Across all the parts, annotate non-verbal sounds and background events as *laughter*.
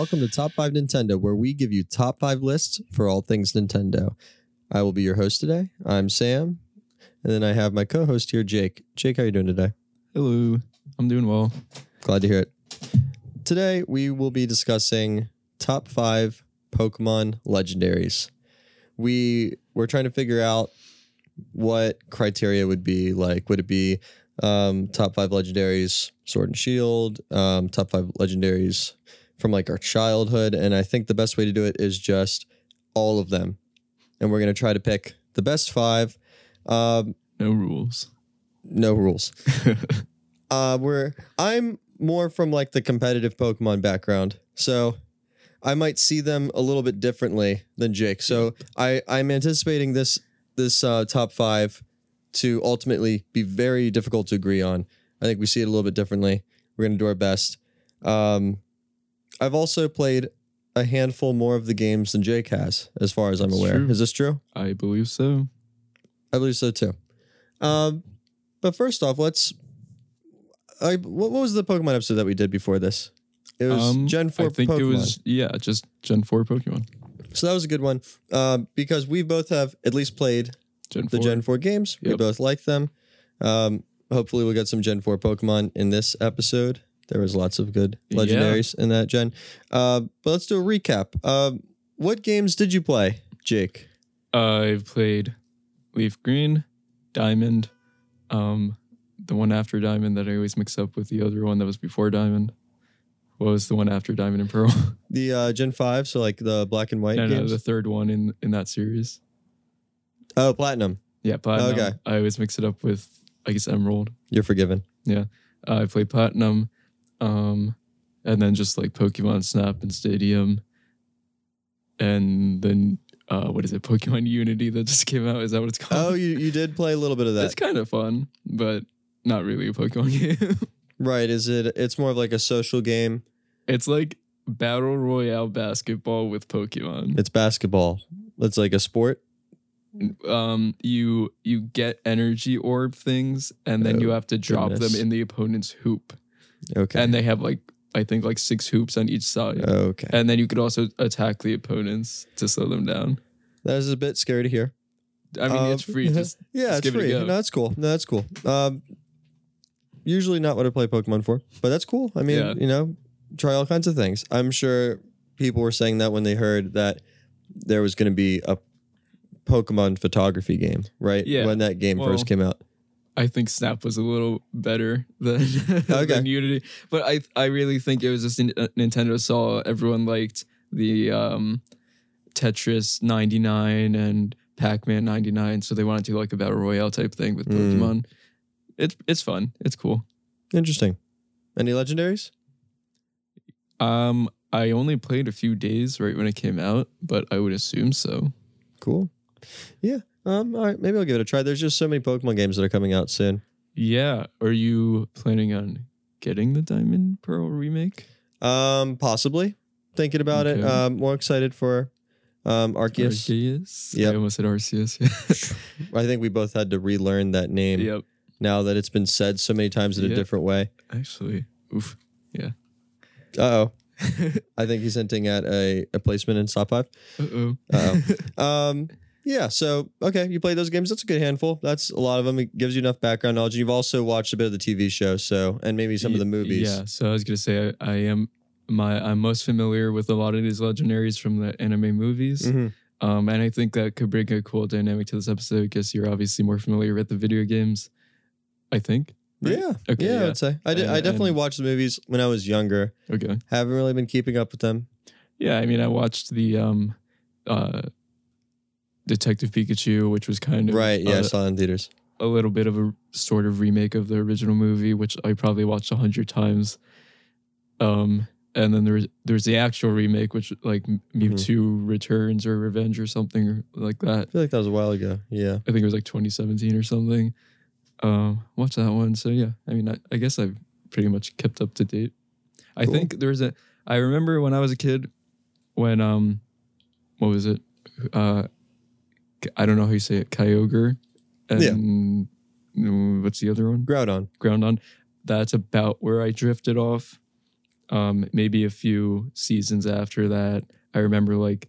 welcome to Top 5 Nintendo, where we give you top 5 lists for all things Nintendo. I will be your host today. I'm Sam, and then I have my co-host here, Jake. Jake, how are you doing today? Hello. I'm doing well. Glad to hear it. Today we will be discussing top 5 Pokemon legendaries. We we're trying to figure out what criteria would be like. Would it be um, top five legendaries, Sword and Shield, um, top five legendaries from like our childhood. And I think the best way to do it is just all of them. And we're going to try to pick the best five. Um, No rules. no rules. *laughs* uh, we're, I'm more from like the competitive Pokemon background. So I might see them a little bit differently than Jake. So I, I'm anticipating this, this uh, top five to ultimately be very difficult to agree on. I think we see it a little bit differently. We're going to do our best. Um, I've also played a handful more of the games than Jake has, as far as I'm That's aware. true. Is this true? I believe so. I believe so too. Um, but first off, let's. I what, what was the Pokemon episode that we did before this? It was Um, Gen Four I think Pokemon. it was yeah, just Gen four Pokemon. so that was a good one um, because we both have at least played Gen the four. Gen 4 games. We Yep. both like them. Um, hopefully, we'll get some Gen 4 Pokemon in this episode. There was lots of good Yeah. legendaries in that gen. Uh, but let's do a recap. Um, what games did you play, Jake? I've played Leaf Green, Diamond, um, the one after Diamond that I always mix up with the other one that was before Diamond. What was the one after Diamond and Pearl? *laughs* The uh, Gen 5, so like the black and white no, no, the third one in in that series. oh, Platinum. Yeah, Platinum. Okay. I always mix it up with I guess Emerald. You're forgiven. Uh, I played Platinum, um, and then just like Pokemon Snap and Stadium, and then uh, what is it? Pokemon Unity that just *laughs* came out. Is that what it's called? Oh, you, you did play a little bit of *laughs* that. it's kind of fun, but not really a Pokemon *laughs* game. right. Is it? It's more of like a social game. it's like battle royale basketball with Pokemon. It's basketball. It's like a sport. Um, you you get energy orb things, and then Oh, you have to drop goodness. them in the opponent's hoop, Okay. and they have like I think like six hoops on each side. okay. And then you could also attack the opponents to slow them down. That is a bit scary to hear. I mean, Um, it's free. *laughs* Just Yeah, Just it's give it free. No, that's cool. No, that's cool. Um, usually not what I play Pokemon for, but that's cool. I mean, Yeah. you know, try all kinds of things. I'm sure people were saying that when they heard that there was going to be a Pokemon photography game, right? Yeah. When that game Well, first came out. I think Snap was a little better than, *laughs* Okay. than Unity, but I I really think it was just uh, Nintendo saw everyone liked the um, Tetris 99 and Pac Man 99, so they wanted to do like a battle royale type thing with Mm. Pokemon. It's it's fun. It's cool. Interesting. Any legendaries? Um, I only played a few days right when it came out, but I would assume so. Cool. Yeah. Um. All right. Maybe I'll give it a try. There's just so many Pokemon games that are coming out soon. Yeah. Are you planning on getting the Diamond Pearl remake? Um. Possibly. Thinking about it. Okay. Um. More excited for, um, Arceus. Arceus. Yep. I almost said Arceus. *laughs* I think we both had to relearn that name yep. now that it's been said so many times in a different way. Actually, oof. Yeah. Uh oh. *laughs* I think he's hinting at a, a placement in top five. Uh oh. *laughs* Um, yeah. So okay, you played those games. That's a good handful. That's a lot of them. It gives you enough background knowledge. You've also watched a bit of the TV show, so and maybe some of the movies. Yeah. So I was gonna say I, I am my I'm most familiar with a lot of these legendaries from the anime movies. Mhm. Um, and I think that could bring a cool dynamic to this episode because you're obviously more familiar with the video games. I think. right? Yeah. Okay. yeah, Yeah. I'd say I did. I definitely and- watched the movies when I was younger. Okay. Haven't really been keeping up with them. Yeah. I mean, I watched the um, uh, Detective Pikachu, which was kind of Right. Yeah. I uh, saw it in theaters. a little bit of a sort of remake of the original movie, which I probably watched a hundred times. Um, and then there's there's the actual remake, which like M- Mhm. Mewtwo Returns or Revenge or something like that. I feel like that was a while ago. Yeah. I think it was like 2017 or something. Um, watch that one. So yeah, I mean, I, I guess I've pretty much kept up to date. I Cool. think there's a. I remember when I was a kid, when um, what was it? Uh, I don't know how you say it. Kyogre. And mm, what's the other one? Groudon. Ground on. That's about where I drifted off. Um, maybe a few seasons after that, I remember like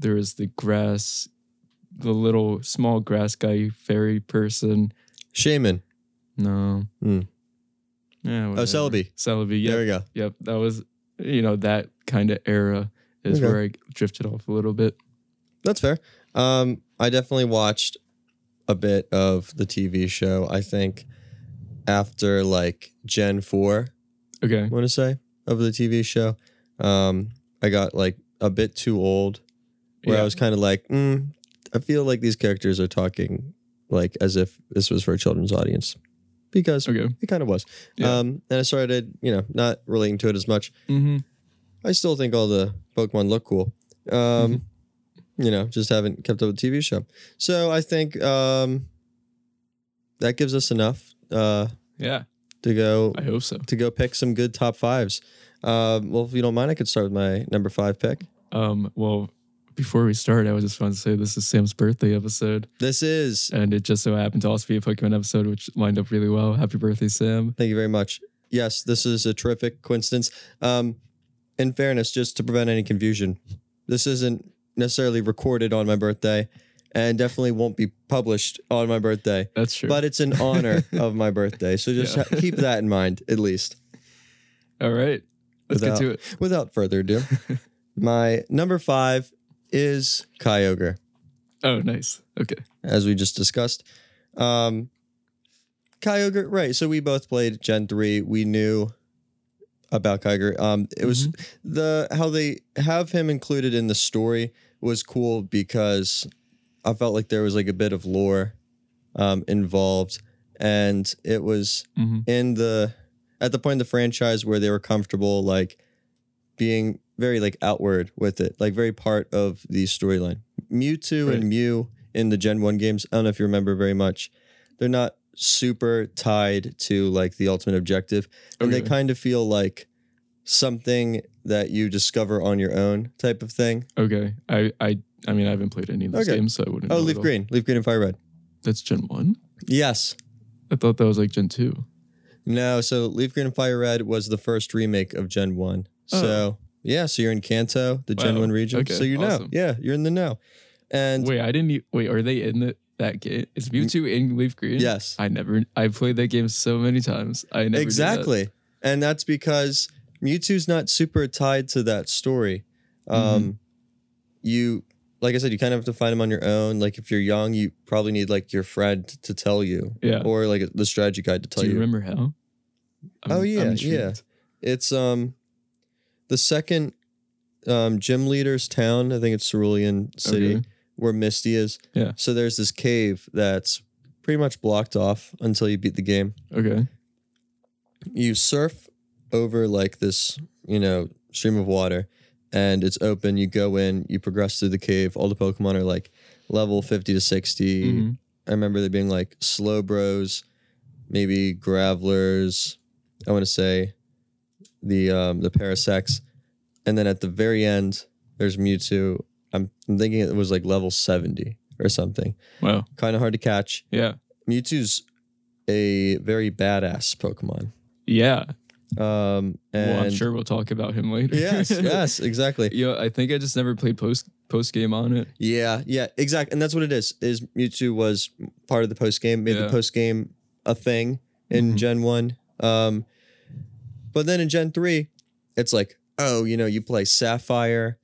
there was the grass, the little small grass guy fairy person. Shaman. No. Hmm. Yeah. Oh, whatever. Celebi. Celebi. There we go. Yep. That was, you know, that kind of era is Okay. where I drifted off a little bit. That's fair. Um, I definitely watched a bit of the TV show. I think after like Gen Four, Okay. I want to say of the TV show. Um, I got like a bit too old, where I was kind of like, mm, I feel like these characters are talking like as if this was for a children's audience, because Okay. it kind of was. Yeah. Um, and I started, you know, not relating to it as much. Mm-hmm. I still think all the Pokemon look cool. Um, you know, just haven't kept up with the TV show. So I think um, that gives us enough uh, Yeah. to go I hope so. to go pick some good top fives. Um, well, if you don't mind, I could start with my number five pick. Um, well, before we start, I was just want to say this is Sam's birthday episode, This is and it just so happened to also be a Pokemon episode, which lined up really well. Happy birthday, Sam! thank you very much. Yes, this is a terrific coincidence. Um, in fairness, just to prevent any confusion, this isn't necessarily recorded on my birthday, and definitely won't be published on my birthday. That's true. but it's in honor *laughs* of my birthday. So just Yeah. ha- keep that in mind, at least. All right, let's Without- get to it. Without further ado, *laughs* my number five is Kyogre, Oh, nice. Okay. as we just discussed. Um, Kyogre, right? So we both played Gen three. We knew about Kyogre. Um, it was the how they have him included in the story was cool because I felt like there was like a bit of lore um, involved, and it was Mhm. in the at the point in the franchise where they were comfortable like being very like outward with it, like very part of the storyline. Mewtwo Right. and Mew in the Gen 1 games, I don't know if you remember very much. They're not super tied to like the ultimate objective. Oh, and they kind of feel like something that you discover on your own type of thing. Okay. I I I mean I haven't played any of those Okay. games, so I wouldn't. Oh, Leaf. Green, Leaf Green and Fire Red. That's Gen one. Yes. I thought that was like Gen two. No, so Leaf Green and Fire Red was the first remake of Gen 1. Oh. So, yeah, so you're in Kanto, the Gen 1 region. Okay, so you know. awesome. Yeah, you're in the know. And Wait, I didn't. e- Wait, are they in the, that game? Is Mewtwo in Leaf Green? yes, I never. I played that game so many times. I never knew that. exactly. And that's because Mewtwo's not super tied to that story. Um, Mm-hmm. You, like I said, you kind of have to find them on your own. Like if you're young, you probably need like your friend to tell you, Yeah. or like the strategy guide to tell you. Do you you. remember how? I'm- Oh, yeah, yeah. It's um the second um gym leader's town. I think it's Cerulean City Okay. Where Misty is. Yeah. So there's this cave that's pretty much blocked off until you beat the game. Okay. You surf over like this, you know, stream of water and it's open. You go in, you progress through the cave. All the Pokemon are like level 50 to 60. Mhm. I remember there being like Slowbros, maybe gravelers. I want to say the um the Parasect, and then at the very end there's Mewtwo. I'm, I'm thinking it was like level seventy or something. Wow. Kind of hard to catch. Yeah. Mewtwo's a very badass Pokemon. Yeah. Um, and well, I'm sure we'll talk about him later. yes, *laughs* yes, exactly. Yeah, I think I just never played post post game on it. Yeah, yeah, exactly. And that's what it is. Is Mewtwo was part of the post game, made the post game a thing in Mhm. Gen 1. Um but then in Gen 3, it's like, oh, you know, you play Sapphire.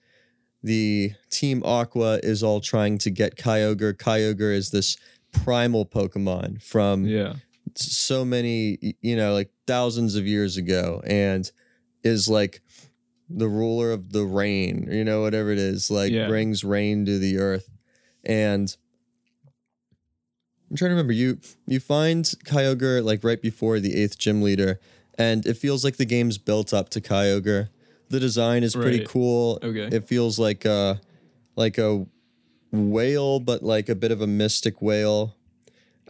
The Team Aqua is all trying to get Kyogre. Kyogre is this primal Pokemon from Yeah. so many, you know, like thousands of years ago and is like the ruler of the rain, you know, whatever it is, like Yeah. brings rain to the earth. And I'm trying to remember you you find Kyogre like right before the eighth gym leader, and it feels like the game's built up to Kyogre. The design is pretty Right. cool. Okay. It feels like a like a whale, but like a bit of a mystic whale.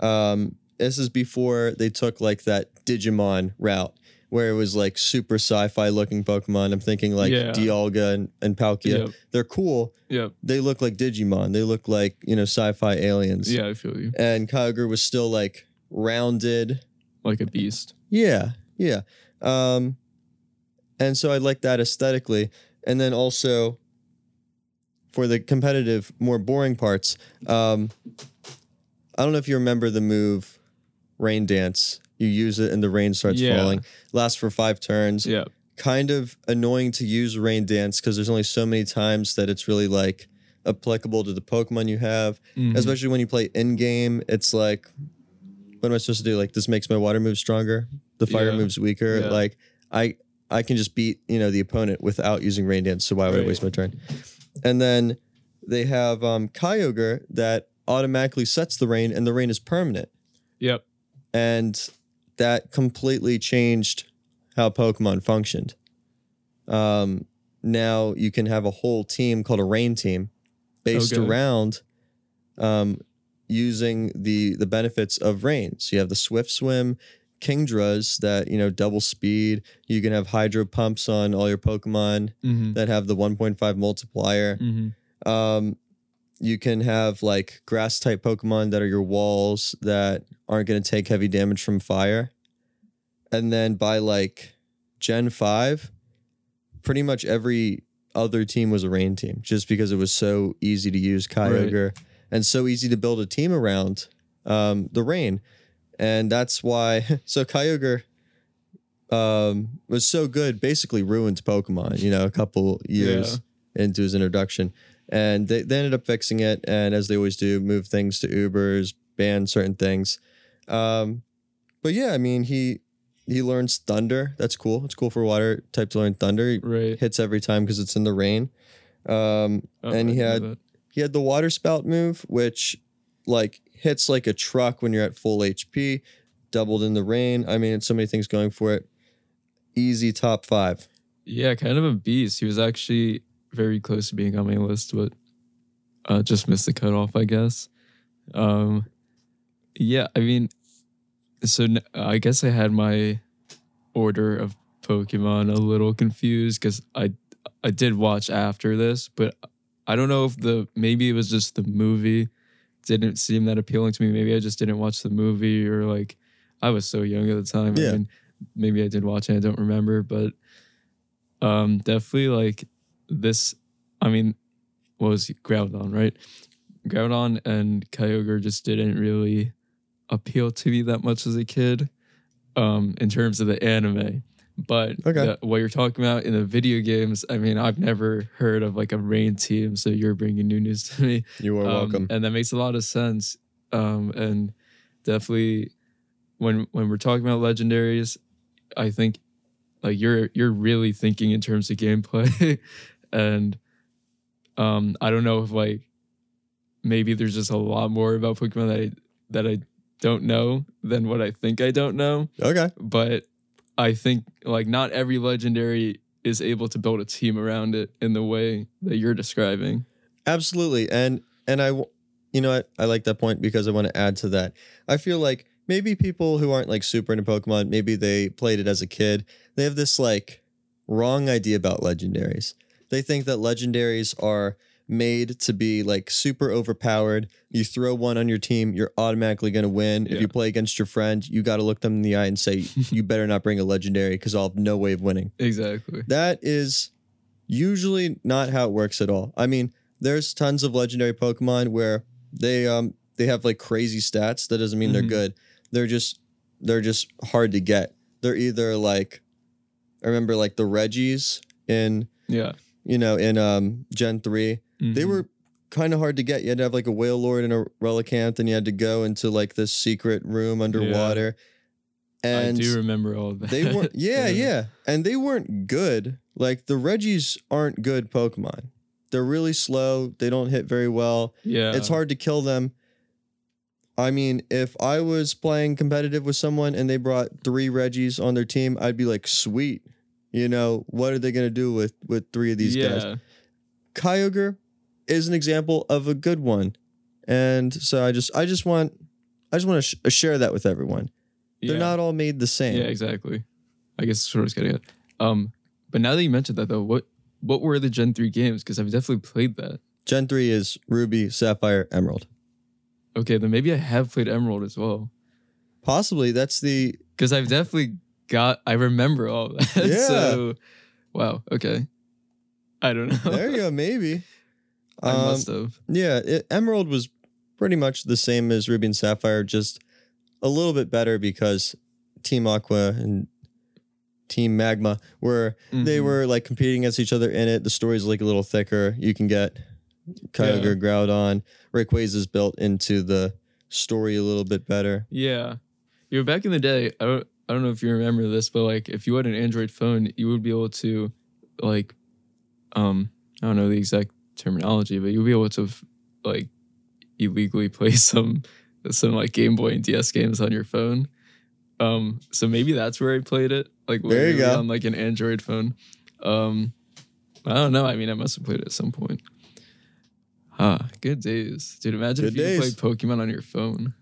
Um, this is before they took like that Digimon route, where it was like super sci-fi looking Pokemon. I'm thinking like Yeah. Dialga and, and Palkia. Yep. They're cool. Yep. They look like Digimon. They look like you know sci-fi aliens. Yeah, I feel you. And Kyogre was still like rounded. Like a beast. Yeah, yeah. Um, and so I like that aesthetically. And then also for the competitive, more boring parts, um, I don't know if you remember the move Rain Dance. You use it and the rain starts Yeah. falling. Lasts for five turns. Yeah. Kind of annoying to use Rain Dance because there's only so many times that it's really like applicable to the Pokemon you have. Mhm. Especially when you play in game, it's like, what am I supposed to do? Like this makes my water move stronger. The fire Yeah. moves weaker. Yeah. Like I I can just beat you know the opponent without using rain dance. So why would I waste my turn? And then they have um, Kyogre that automatically sets the rain, and the rain is permanent, Yep. and that completely changed how Pokemon functioned. Um, now you can have a whole team called a rain team, based Okay. around um, using the the benefits of rain. So you have the Swift Swim, Kingdras that you know double speed. You can have Hydro Pumps on all your Pokemon Mm-hmm. that have the 1.5 multiplier. Mm-hmm. Um, you can have like grass type Pokemon that are your walls that aren't going to take heavy damage from fire. And then by like Gen 5, pretty much every other team was a rain team just because it was so easy to use Kyogre and so easy to build a team around um, the rain. And that's why, *laughs* so Kyogre um, was so good, basically ruined Pokemon, you know, a couple years into his introduction. And they, they ended up fixing it. And as they always do, move things to Ubers, ban certain things. Um, but yeah, I mean, he he learns Thunder. That's cool. It's cool for water type to learn Thunder. He Right. hits every time because it's in the rain. Um, Oh, and I he had he had the water spout move, which like hits like a truck when you're at full HP, doubled in the rain. I mean, so many things going for it. Easy top five. Yeah, kind of a beast. He was actually very close to being on my list, but uh, just missed the cutoff, I guess. Um, yeah, I mean, so n- I guess I had my order of Pokemon a little confused because I I did watch after this, but I don't know if the maybe it was just the movie didn't seem that appealing to me. Maybe I just didn't watch the movie or like I was so young at the time. Yeah. I mean, maybe I did watch it. I don't remember, but um, definitely like this. I mean, what was? Groudon, right? Groudon and Kyogre just didn't really appeal to me that much as a kid, um, in terms of the anime. But Okay. the- what you're talking about in the video games, I mean, I've never heard of like a rain team, so you're bringing new news *laughs* to me. You are Um, welcome. and that makes a lot of sense. Um, and definitely, when when we're talking about legendaries, I think like you're you're really thinking in terms of gameplay, *laughs* and um, I don't know if like maybe there's just a lot more about Pokemon that I that I don't know than what I think I don't know. Okay. But I think like not every legendary is able to build a team around it in the way that you're describing. Absolutely. And and I you know what? I like that point because I want to add to that. I feel like maybe people who aren't like super into Pokemon, maybe they played it as a kid. They have this like wrong idea about legendaries. They think that legendaries are made to be like super overpowered. You throw one on your team, you're automatically going to win. If you play against your friend, you got to look them in the eye and say, *laughs* "You better not bring a legendary because I'll have no way of winning." Exactly. That is usually not how it works at all. I mean, there's tons of legendary Pokemon where they um they have like crazy stats. That doesn't mean Mhm. they're good. They're just they're just hard to get. They're either like I remember like the Regis in Yeah. you know in um Gen 3. They mm-hmm. were kind of hard to get. You had to have like a Wailord and a relicanth, and you had to go into like this secret room underwater. And I do remember all of that. they weren't *laughs* yeah, yeah and they weren't good like the regis aren't good pokemon they're really slow they don't hit very well Yeah. it's hard to kill them i mean if i was playing competitive with someone and they brought three regis on their team i'd be like sweet you know what are they going to do with with three of these yeah. guys kyogre is an example of a good one and so i just i just want i just want to sh- share that with everyone they're not all made the same Yeah, exactly. I guess that's what I was getting at. Um, but now that you mentioned that though, what what were the Gen 3 games? Because I've definitely played that. Gen 3 is Ruby, Sapphire, Emerald. Okay, then maybe I have played Emerald as well. Possibly that's the Because I've definitely got I remember all that. *laughs* Yeah. so Wow. Okay. I don't know. There you go. Maybe. I Um, must have. Yeah, it, Emerald was pretty much the same as Ruby and Sapphire, just a little bit better because Team Aqua and Team Magma were they Mhm. were like competing against each other in it. The story's like a little thicker. You can get Kyogre, Groudon, Rayquaza is built into the story a little bit better. Yeah. You know, back in the day, I don't I don't know if you remember this, but like if you had an Android phone, you would be able to like um I don't know the exact terminology, but you'll be able to like illegally play *laughs* some some like Game Boy and DS games on your phone. Um so maybe that's where I played it. Like There you go. on like an Android phone. Um I don't know. I mean I must have played it at some point. Ah, good days. Dude, imagine Good if you could days. play Pokemon on your phone.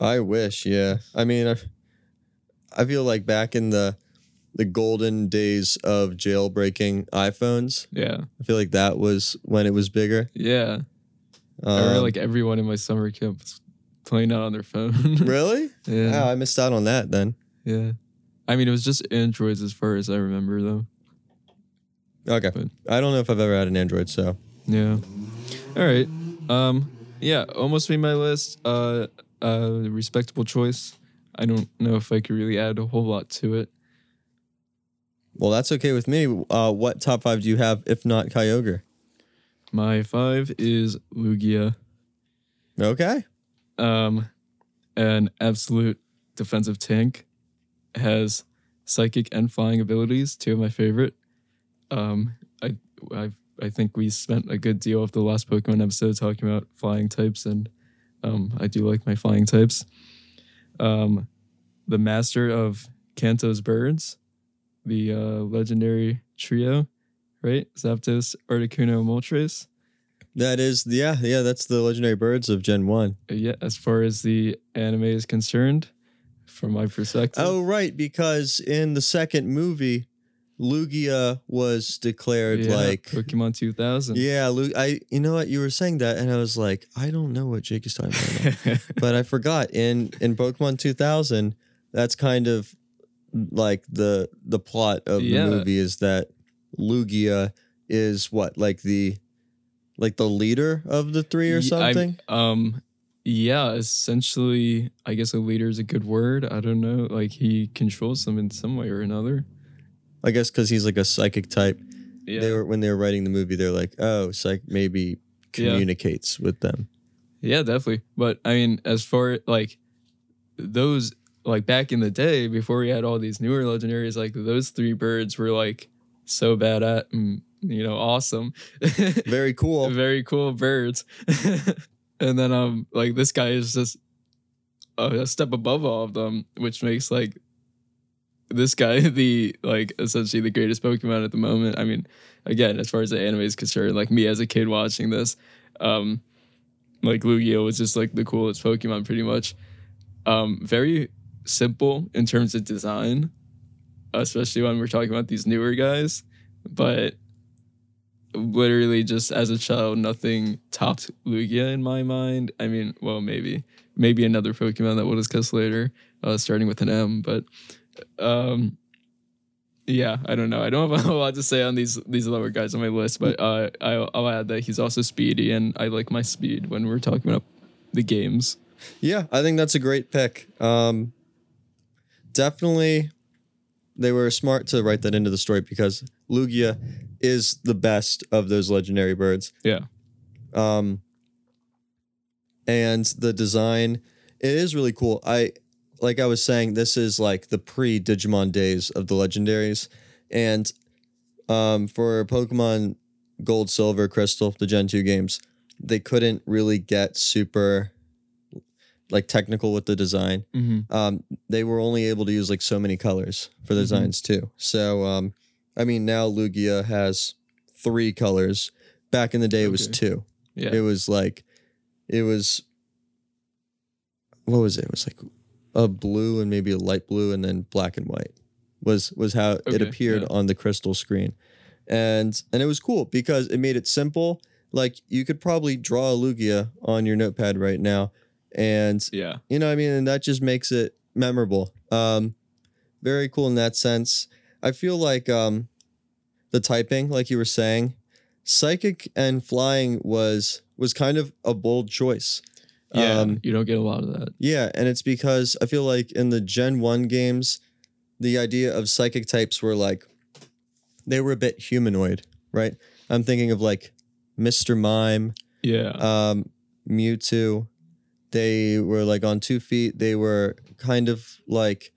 I wish, yeah. I mean, I, I feel like back in the the golden days of jailbreaking iPhones, Yeah. I feel like that was when it was bigger. Yeah. I remember Um, like everyone in my summer camp was playing out on their phone. *laughs* really? yeah. Wow, I missed out on that then. Yeah. I mean, it was just Androids as far as I remember, though. Okay. But- I don't know if I've ever had an Android, so Yeah. All right. Um. Yeah. Almost made my list. Uh. Uh. Respectable choice. I don't know if I could really add a whole lot to it. Well, that's okay with me. Uh, what top five do you have, if not Kyogre? My five is Lugia. Okay. um, an absolute defensive tank, has psychic and flying abilities, two of my favorite. Um, I I I think we spent a good deal of the last Pokemon episode talking about flying types, and um, I do like my flying types. Um, the master of Kanto's birds, the uh, legendary trio, right? Zapdos, Articuno, Moltres. That is, yeah, yeah, that's the legendary birds of Gen 1. Uh, yeah, as far as the anime is concerned, from my perspective. Oh, right, because in the second movie, Lugia was declared yeah, like. Pokemon 2000. Yeah, Lu- I. You know what? You were saying that, and I was like, I don't know what Jake is talking about. *laughs* but I forgot in in Pokemon 2000 that's kind of like the the plot of Yeah. the movie is that Lugia is what like the like the leader of the three or I'm- something um, yeah, essentially, I guess a leader is a good word. I don't know. Like he controls them in some way or another. I guess cuz he's like a psychic type Yeah. they were when they were writing the movie they're like oh psych maybe Yeah. communicates with them Yeah, definitely. But I mean, as far like those like back in the day before we had all these newer legendaries, like those three birds were like so bad at and you know awesome. *laughs* very cool very cool birds. *laughs* and then um like this guy is just a, a step above all of them, which makes like this guy *laughs* the like essentially the greatest Pokemon at the moment. I mean, again, as far as the anime is concerned, like me as a kid watching this, um, like Lugia was just like the coolest Pokemon pretty much. Um, very simple in terms of design, especially when we're talking about these newer guys, but literally just as a child, nothing topped Lugia in my mind. I mean, well, maybe, maybe another Pokemon that we'll discuss later, uh, starting with an M. But, um, yeah, I don't know. I don't have *laughs* a lot to say on these these lower guys on my list, but uh, I'll, I'll add that he's also speedy, and I like my speed when we're talking about the games. Yeah, I think that's a great pick. Um, definitely, they were smart to write that into the story because Lugia is the best of those legendary birds. Yeah. Um, and the design, it is really cool. I, like I was saying, this is like the pre Digimon days of the legendaries, and um, for Pokemon Gold, Silver, Crystal, the Gen two games, they couldn't really get super like technical with the design. Mm-hmm. Um, they were only able to use like so many colors for the Mhm. designs too. So, um, I mean, now Lugia has three colors. Back in the day, it was two. Yeah. It was like, it was, what was it? It was like a blue and maybe a light blue and then black and white was was how it appeared yeah. on the crystal screen, and and it was cool because it made it simple. Like you could probably draw a Lugia on your notepad right now, and yeah. you know what I mean? And that just makes it memorable. Um, very cool in that sense. I feel like um, the typing, like you were saying, psychic and flying was was kind of a bold choice. Yeah, Um, you don't get a lot of that. Yeah, and it's because I feel like in the Gen 1 games, the idea of psychic types were like they were a bit humanoid, right? I'm thinking of like Mr. Mime, Yeah, um, Mewtwo. They were like on two feet. They were kind of like,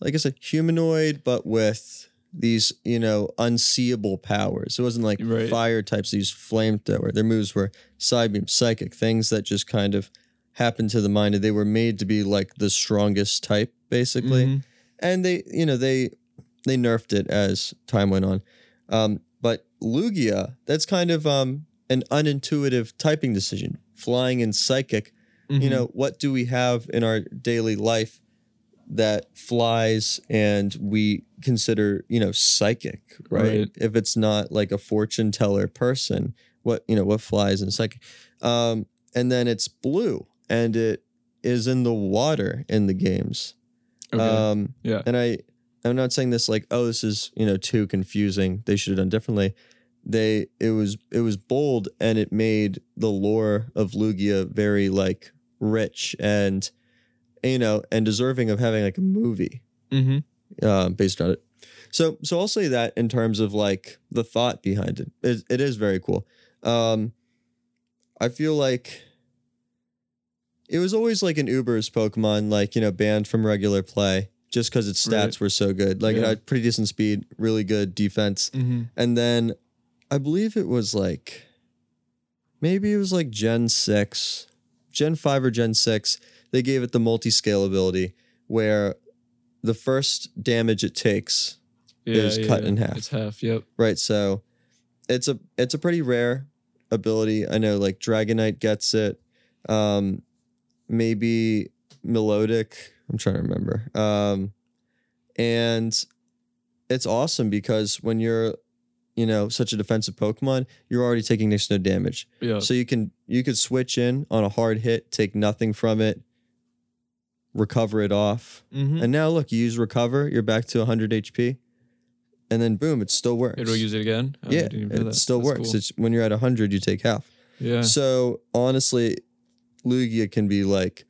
like I said, humanoid, but with these, you know, unseeable powers. It wasn't like Right. fire types, these flamethrower. Their moves were Psybeam, psychic, things that just kind of happened to the mind. And they were made to be like the strongest type, basically Mhm. and they you know they they nerfed it as time went on um but lugia that's kind of um an unintuitive typing decision flying and psychic you Mhm. know what do we have in our daily life that flies and we consider you know psychic right, Right. if it's not like a fortune teller person what you know what flies in psychic um and then it's blue and it is in the water in the games Okay. um yeah, and I I'm not saying this like oh this is you know too confusing they should have done differently they it was it was bold and it made the lore of Lugia very like rich and you know and deserving of having like a movie hmm uh, based on it so so I'll say that in terms of like the thought behind it it, it is very cool um I feel like it was always like an Uber's Pokemon, like, you know, banned from regular play just because its stats Right. were so good. Like, it had pretty decent speed, really good defense. hmm And then I believe it was like, maybe it was like Gen 6, Gen 5 or Gen 6. They gave it the Multiscale ability where the first damage it takes, yeah, is yeah, cut in half. It's half. Yep. right? So it's a it's a pretty rare ability. I know like Dragonite gets it. Um maybe Melodic. I'm trying to remember. Um and it's awesome because when you're you know such a defensive Pokemon, you're already taking next to no damage. Yeah. So you can you could switch in on a hard hit, take nothing from it, recover it off. hmm And now look, you use recover, you're back to 100 HP. And then boom, it still works. It'll use it again. Oh, yeah, didn't even know it still That's works. cool. It's when you're at 100, you take half. yeah. So honestly, Lugia can be like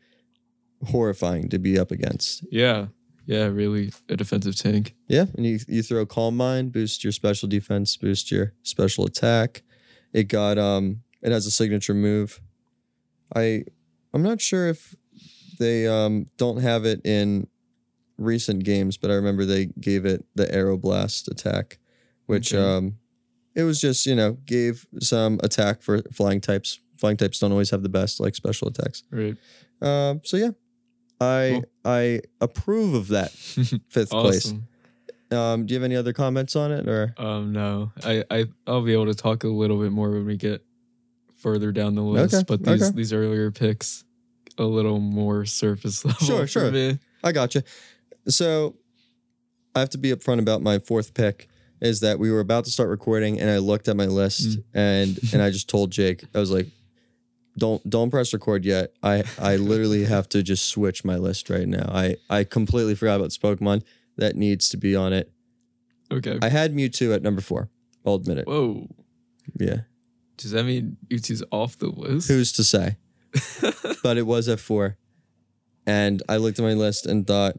horrifying to be up against. Yeah. Yeah. Really a defensive tank. Yeah, and you you throw Calm Mind, boost your special defense, boost your special attack. It got um, it has a signature move. I I'm not sure if they um don't have it in recent games, but I remember they gave it the Aeroblast attack, which Okay. um, it was just you know gave some attack for flying types. Flying types don't always have the best like special attacks. Right. Um, so yeah, I I approve of that *laughs* fifth place. Um, do you have any other comments on it or? Um, no, I, I, I'll be able to talk a little bit more when we get further down the list. Okay, But these okay. these earlier picks, a little more surface *laughs* level. Sure, sure. me. I gotcha. So I have to be upfront about my fourth pick. Is that we were about to start recording and I looked at my list Mm. and and I just told Jake I was like, don't don't press record yet. I I literally have to just switch my list right now. I I completely forgot about this Pokemon that needs to be on it. Okay. I had Mewtwo at number four. I'll admit it. Whoa. Yeah. Does that mean Mewtwo's off the list? Who's to say? *laughs* but it was at four. And I looked at my list and thought,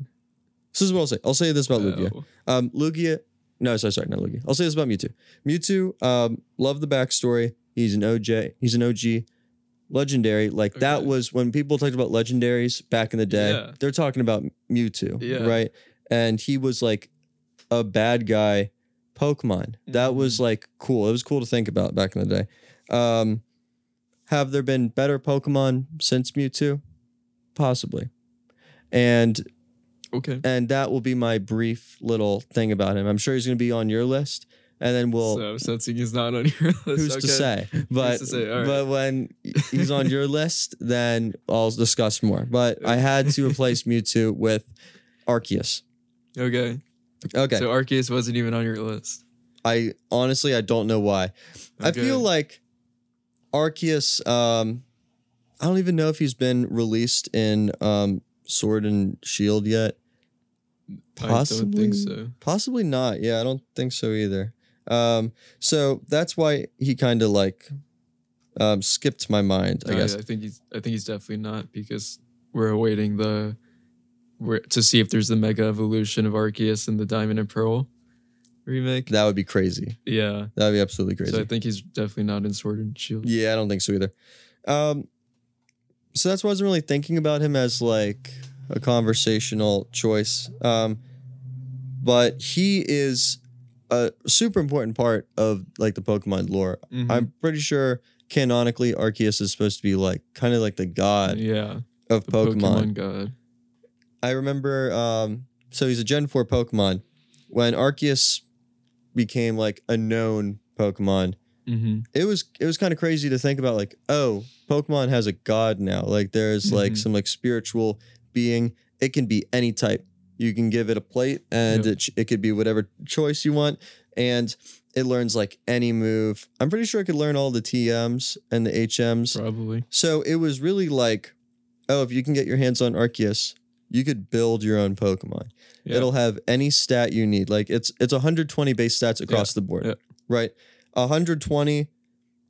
this is what I'll say. I'll say this about Lugia. Oh. Um, Lugia, no, sorry, sorry, not Lugia. I'll say this about Mewtwo. Mewtwo, um, love the backstory. He's an OJ, he's an OG, legendary. Like that was when people talked about legendaries back in the day. Yeah. They're talking about Mewtwo, Yeah. right? And he was like a bad guy Pokemon. That was Mm-hmm. like cool. It was cool to think about back in the day. Um, have there been better Pokemon since Mewtwo? Possibly. And Okay. and that will be my brief little thing about him. I'm sure he's going to be on your list, and then we'll. so sensing he's not on your *laughs* list. who's okay. to say? But to say? Right. but when *laughs* he's on your list, then I'll discuss more. But I had to replace Mewtwo with Arceus. Okay. Okay, So Arceus wasn't even on your list. I honestly I don't know why. I feel like Arceus. Um, I don't even know if he's been released in um, Sword and Shield yet. I don't think so. Possibly not. Yeah, I don't think so either. Um, so that's why he kind of like um, skipped my mind, I I, guess. I think he's. I think he's definitely not because we're awaiting the, we're to see if there's the mega evolution of Arceus in the Diamond and Pearl remake. That would be crazy. yeah. That would be absolutely crazy. So I think he's definitely not in Sword and Shield. Yeah, I don't think so either. Um, so that's why I wasn't really thinking about him as like a conversational choice. Um, but he is a super important part of like the Pokemon lore. Mhm. I'm pretty sure canonically Arceus is supposed to be like kind of like the god yeah. of Pokemon. Pokemon God. I remember um so he's a Gen 4 Pokemon. When Arceus became like a known Pokemon, Mm-hmm. it was it was kind of crazy to think about like oh pokemon has a god now like there's like Mhm. some like spiritual being it can be any type you can give it a plate and Yeah. it, it could be whatever choice you want and it learns like any move i'm pretty sure it could learn all the tms and the hms Probably. so it was really like oh if you can get your hands on arceus you could build your own pokemon Yeah. It'll have any stat you need. Like it's it's 120 base stats across the board. yeah. Right? 120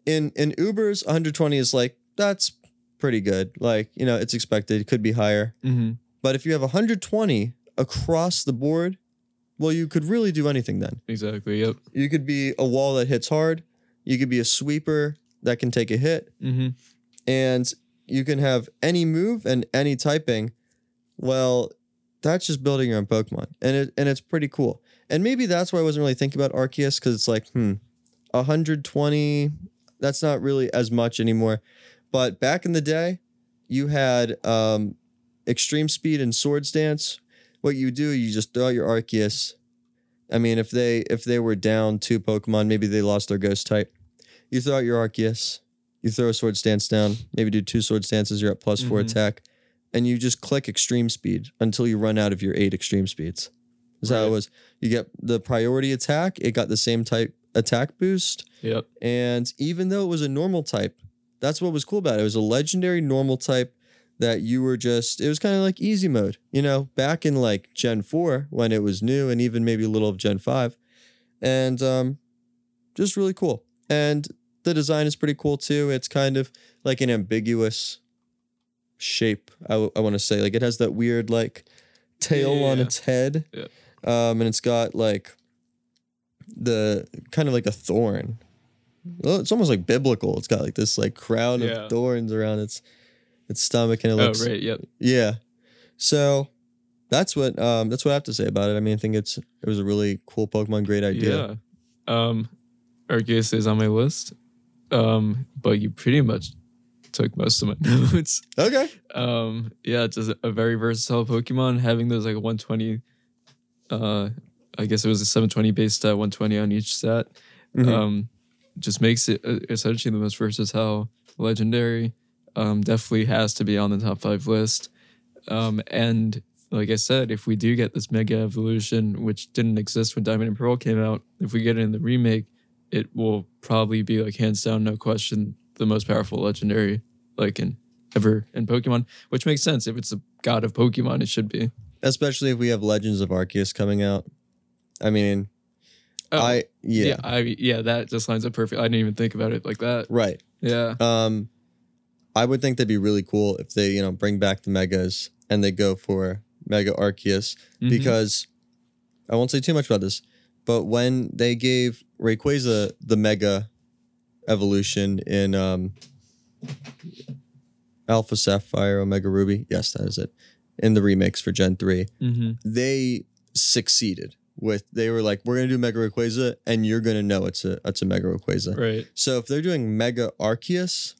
in in Ubers 120 is like that's pretty good. Like, you know, it's expected. It could be higher. Mm-hmm. But if you have 120 across the board, well you could really do anything then. Exactly. Yep. You could be a wall that hits hard. You could be a sweeper that can take a hit Mm-hmm. and you can have any move and any typing. Well, that's just building your own Pokemon, and it and it's pretty cool. And maybe that's why I wasn't really thinking about Arceus because it's like, hmm, 120. That's not really as much anymore. But back in the day, you had um, extreme speed and swords dance. What you do, you just throw out your Arceus. I mean, if they if they were down two Pokemon, maybe they lost their Ghost type. You throw out your Arceus. You throw a swords dance down, maybe do two swords dances, you're at plus four Mhm. attack, and you just click extreme speed until you run out of your eight extreme speeds. Is how it was. You get the priority attack, it got the same type attack boost. Yep. And even though it was a normal type, that's what was cool about it. It was a legendary normal type that you were just, it was kind of like easy mode, you know, back in like Gen 4 when it was new and even maybe a little of Gen 5. And um, just really cool. And the design is pretty cool too. It's kind of like an ambiguous shape, I, want to say. Like it has that weird like tail Yeah, on its head. Yeah. Um, and it's got like the kind of like a thorn. Well, it's almost like biblical. It's got like this like crown Yeah. of thorns around its its stomach, and it looks. Oh looks right. Yep. yeah. So that's what um that's what I have to say about it. I mean, I think it's it was a really cool Pokemon, great idea. Yeah. Um, Arceus is on my list. Um, but you pretty much took most of my *laughs* notes. Okay. Um, yeah, it's just a very versatile Pokemon. Having those like 120, uh, I guess it was a 720 base stat, 120 on each stat. Mhm. Um, just makes it uh, essentially the most versatile legendary. Um, definitely has to be on the top five list. Um, and like I said, if we do get this mega evolution, which didn't exist when Diamond and Pearl came out, if we get it in the remake, it will probably be like hands down, no question, the most powerful legendary like in ever in Pokemon. Which makes sense if it's the god of Pokemon, it should be. Especially if we have Legends of Arceus coming out. I mean, Oh, I yeah, yeah, I yeah, that just lines up perfect. I didn't even think about it like that. right. Yeah, Um, I would think that'd be really cool if they you know bring back the megas and they go for Mega Arceus Mhm. because I won't say too much about this, but when they gave Rayquaza the Mega evolution in um, Alpha Sapphire, Omega Ruby, yes, that is it, in the remakes for Gen three, Mhm. they succeeded with. They were like, "We're gonna do Mega Rayquaza, and you're gonna know it's a it's a Mega Rayquaza." right. So if they're doing Mega Arceus,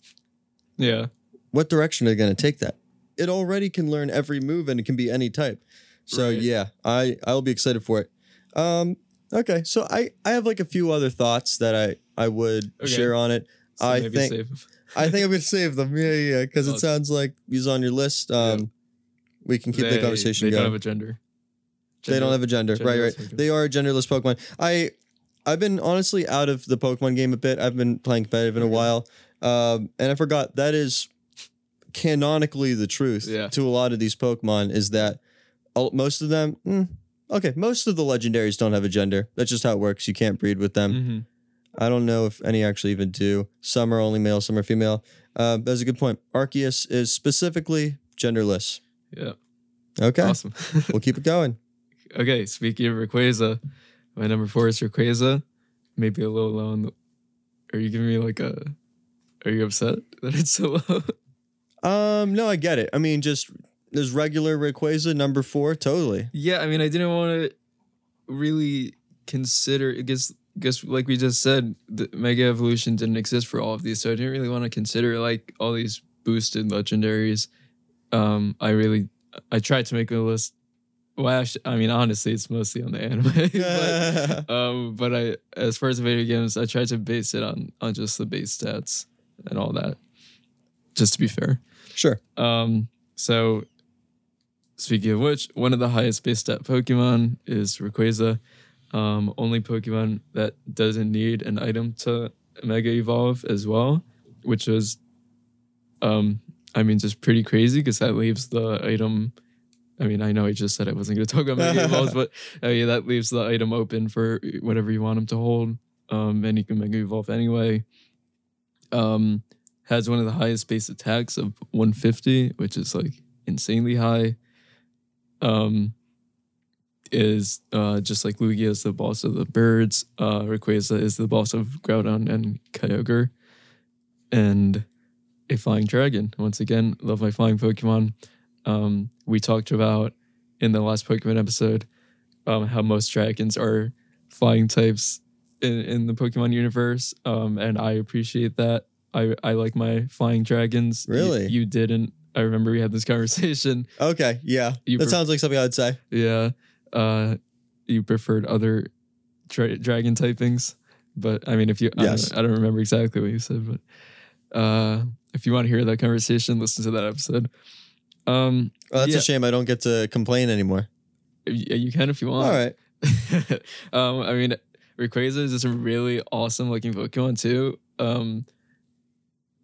Yeah, what direction are they going to take that? It already can learn every move and it can be any type. So Right. yeah, I I'll be excited for it. Um, okay, so I I have like a few other thoughts that I I would Okay. share on it. so I maybe think- save. I think I'm gonna save them. Yeah, yeah, yeah, because it sounds like he's on your list. Um, we can keep they, the conversation They going. don't have a gender. they don't have a gender, right? Right. genderless Pokemon. They are a genderless Pokemon. I I've been honestly out of the Pokemon game a bit. I've been playing competitive in a while, um, and I forgot that is canonically the truth Yeah. to a lot of these Pokemon is that most of them, mm, okay, most of the legendaries don't have a gender. That's just how it works. You can't breed with them. Mhm. I don't know if any actually even do. Some are only male, some are female. Uh, that's a good point. Arceus is specifically genderless. Yeah. Okay, Awesome. we'll keep it going. *laughs* okay. Speaking of Rayquaza, my number four is Rayquaza. Maybe a little low. On the, are you giving me like a? Are you upset *laughs* that it's so low? Um, no, I get it. I mean, just there's regular Rayquaza number four, totally. yeah. I mean, I didn't want to really consider because because like we just said, the Mega Evolution didn't exist for all of these, so I didn't really want to consider like all these boosted legendaries. Um, I really I tried to make a list. Well, actually, I mean, honestly, it's mostly on the anime. *laughs* but, *laughs* um, but I, as far as the video games, I tried to base it on on just the base stats and all that. Just to be fair. sure. Um, so speaking of which, one of the highest base stat Pokemon is Rayquaza. Um, only Pokemon that doesn't need an item to Mega Evolve as well, which was, um, I mean, just pretty crazy because that leaves the item. I mean, I know I just said I wasn't going to talk about Mega Evolves, *laughs* but uh, yeah, that leaves the item open for whatever you want him to hold. Um, and you can Mega Evolve anyway. Um, has one of the highest base attacks of 150, which is like insanely high. Um, is uh, just like Lugia is the boss of the birds. Uh, Rayquaza is the boss of Groudon and Kyogre, and a flying dragon. Once again, love my flying Pokemon. Um, we talked about in the last Pokemon episode um, how most dragons are flying types in, in the Pokemon universe, um, and I appreciate that. I I like my flying dragons. Really? you, didn't. I remember we had this *laughs* conversation. Okay, yeah. You that pref- sounds like something I'd say. Yeah, uh, you preferred other dra- dragon typings, but I mean, if you, I, Yes. don't, I don't remember exactly what you said, but uh, if you want to hear that conversation, listen to that episode. Um, Oh, that's Yeah. a shame. I don't get to complain anymore. you can if you want. All right. *laughs* um, I mean, Rayquaza is just a really awesome looking Pokemon too. Um,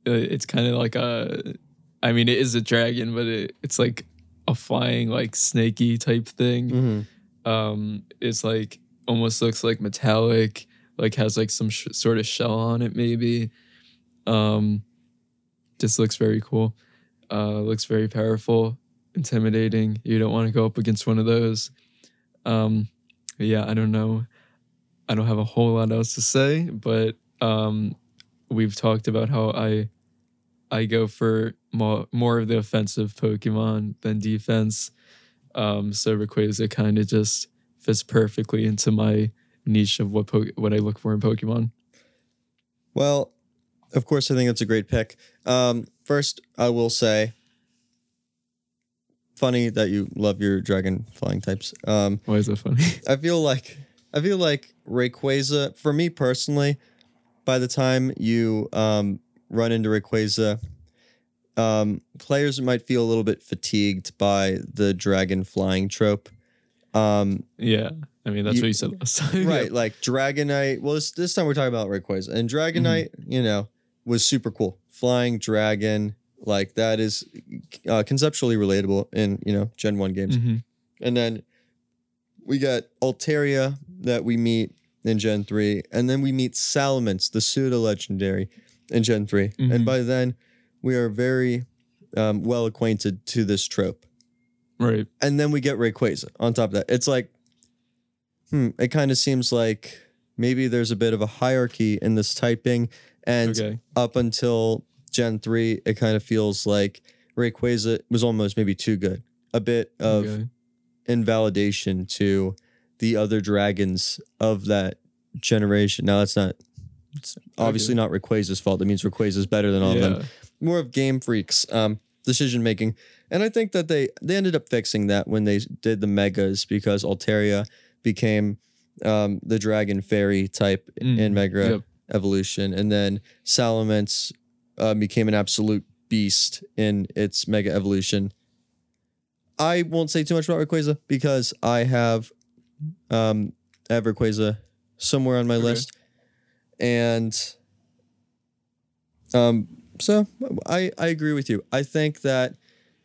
uh, it's kind of like a, I mean, it is a dragon, but it, it's like a flying like snaky type thing. hmm Um, it's like almost looks like metallic, like has like some sh- sort of shell on it, maybe. Um, just looks very cool. Uh, looks very powerful, intimidating. You don't want to go up against one of those. Um, yeah, I don't know. I don't have a whole lot else to say, but um, we've talked about how I I go for more more of the offensive Pokemon than defense. Um, so Rayquaza kind of just fits perfectly into my niche of what po- what I look for in Pokemon. Well, of course, I think that's a great pick. Um, first, I will say, funny that you love your dragon flying types. Um, Why is that funny? I feel like I feel like Rayquaza, for me personally, by the time you um, run into Rayquaza, um, players might feel a little bit fatigued by the dragon flying trope. Um, yeah, I mean that's You- what you said last time. *laughs* right, like Dragonite. Well, this, this time we're talking about Rayquaza, and Dragonite, you know, was super cool. Flying dragon, like that is uh, conceptually relatable in you know Gen One games. Mhm. And then we got Altaria that we meet in Gen 3. And then we meet Salamence, the pseudo legendary in Gen 3. Mhm. And by then, we are very um, well acquainted to this trope. Right. And then we get Rayquaza on top of that. It's like, hmm, it kind of seems like maybe there's a bit of a hierarchy in this typing. And Okay. up until Gen 3, it kind of feels like Rayquaza was almost maybe too good. A bit of okay. invalidation to the other dragons of that generation. Now that's not it's obviously not Rayquaza's fault. That means Rayquaza's better than all of them. More of Game Freak's um, decision making, and I think that they they ended up fixing that when they did the megas because Altaria became um, the dragon fairy type Mm, in Mega yep. Evolution, and then Salamence uh, became an absolute beast in its Mega Evolution. I won't say too much about Rayquaza because I have um, I somewhere on my Okay. list, and um, so I I agree with you. I think that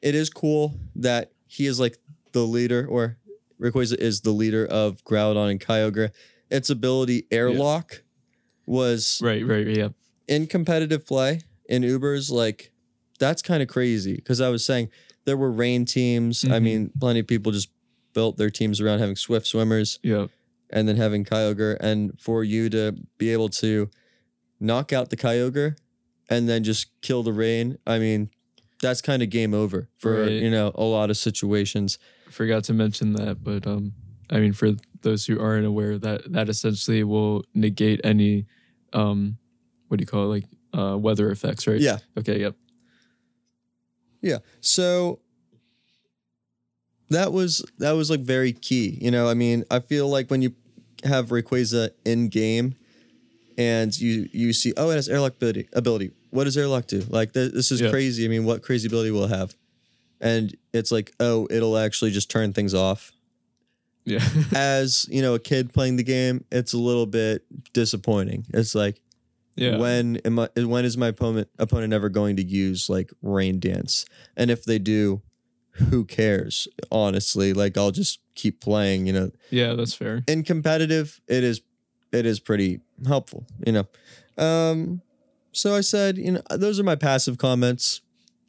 it is cool that he is like the leader, or Rayquaza is the leader of Groudon and Kyogre. Its ability Airlock was Right, right, yeah. in competitive play in Ubers, like that's kind of crazy. Because I was saying there were rain teams. I Mhm. mean, plenty of people just built their teams around having Swift swimmers Yeah. and then having Kyogre, and for you to be able to knock out the Kyogre and then just kill the rain. I mean, that's kind of game over for Right. you know a lot of situations. Forgot to mention that, but um I mean for those who aren't aware that that essentially will negate any um what do you call it like uh weather effects, right? Yeah, Okay, yep. yeah. So that was that was like very key. You know, I mean, I feel like when you have Rayquaza in game and you you see oh it has airlock ability ability. What does airlock do? Like th- this is Yeah. crazy. I mean, what crazy ability will it have? And it's like oh it'll actually just turn things off. Yeah. *laughs* As you know, a kid playing the game, it's a little bit disappointing. It's like yeah. when am I, when is my opponent opponent ever going to use like rain dance? And if they do, who cares? Honestly, like I'll just keep playing. You know, yeah, that's fair. in competitive, it is it is pretty helpful. You know, um, so I said, you know, those are my passive comments.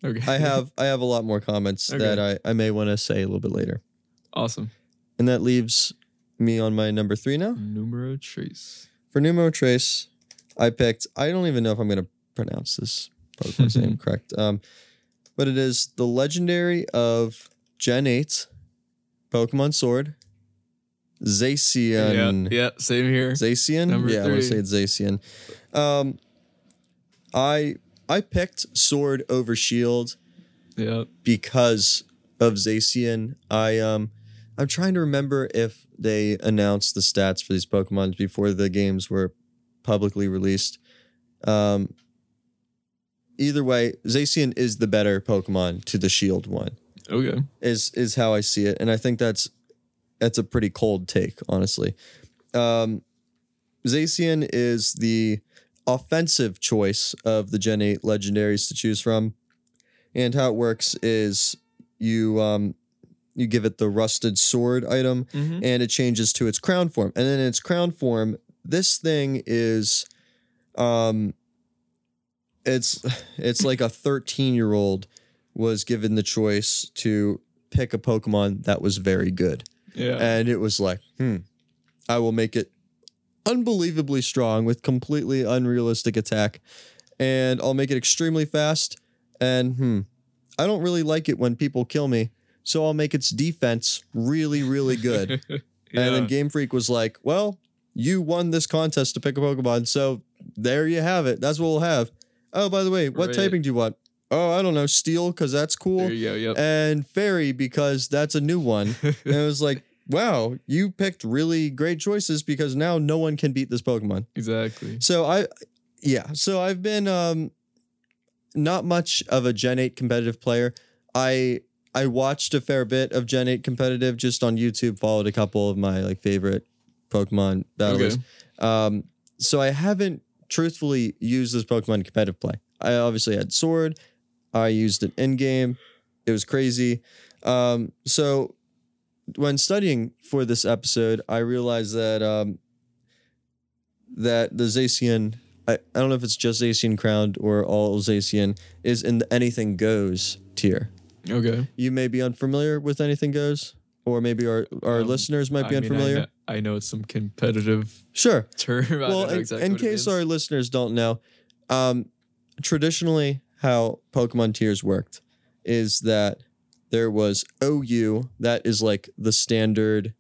Okay. I have I have a lot more comments Okay. that I I may want to say a little bit later, awesome. and that leaves me on my number three now. Numero trace. For Numero Trace, I picked. I don't even know if I'm going to pronounce this Pokemon's *laughs* name correct. Um, but it is the legendary of Gen 8 Pokemon Sword, Zacian. Yeah, yeah, same here. Zacian? Number yeah, I want to say three. it's Zacian. Um, I I picked Sword over Shield Yeah. because of Zacian. I um I'm trying to remember if they announced the stats for these Pokemon before the games were publicly released. Um either way, Zacian is the better Pokemon to the Shield one. Okay. Is is how I see it. And I think that's that's a pretty cold take, honestly. Um Zacian is the offensive choice of the Gen 8 legendaries to choose from. And how it works is you um you give it the rusted sword item Mm-hmm. and it changes to its crown form. And then in its crown form, this thing is um it's it's like a 13-year-old was given the choice to pick a Pokemon that was very good. Yeah. And it was like, hmm, I will make it unbelievably strong with completely unrealistic attack. And I'll make it extremely fast. And hmm, I don't really like it when people kill me. So I'll make its defense really, really good. yeah. *laughs* And then Game Freak was like, well, you won this contest to pick a Pokemon. So there you have it. That's what we'll have. Oh, by the way, what Right. typing do you want? Oh, I don't know. Steel, because that's cool there you go. Yep. and fairy because that's a new one. *laughs* and it was like, wow, you picked really great choices because now no one can beat this Pokemon. exactly. So I, yeah, so I've been um, not much of a Gen Eight competitive player. I I watched a fair bit of Gen Eight competitive just on YouTube. Followed a couple of my like favorite Pokemon battlers. Okay. Um, so I haven't truthfully used this Pokemon in competitive play. I obviously had Sword. I used it in game. It was crazy. Um, so when studying for this episode, I realized that um, that the Zacian, I, I don't know if it's just Zacian crowned or all Zacian, is in the anything goes tier. Okay. You may be unfamiliar with anything goes, or maybe our our Um, listeners might be I mean, I unfamiliar. I know it's some competitive Sure. term. *laughs* Well, in, exactly in case our listeners don't know, um, traditionally how Pokemon tiers worked is that there was OU, that is like the standard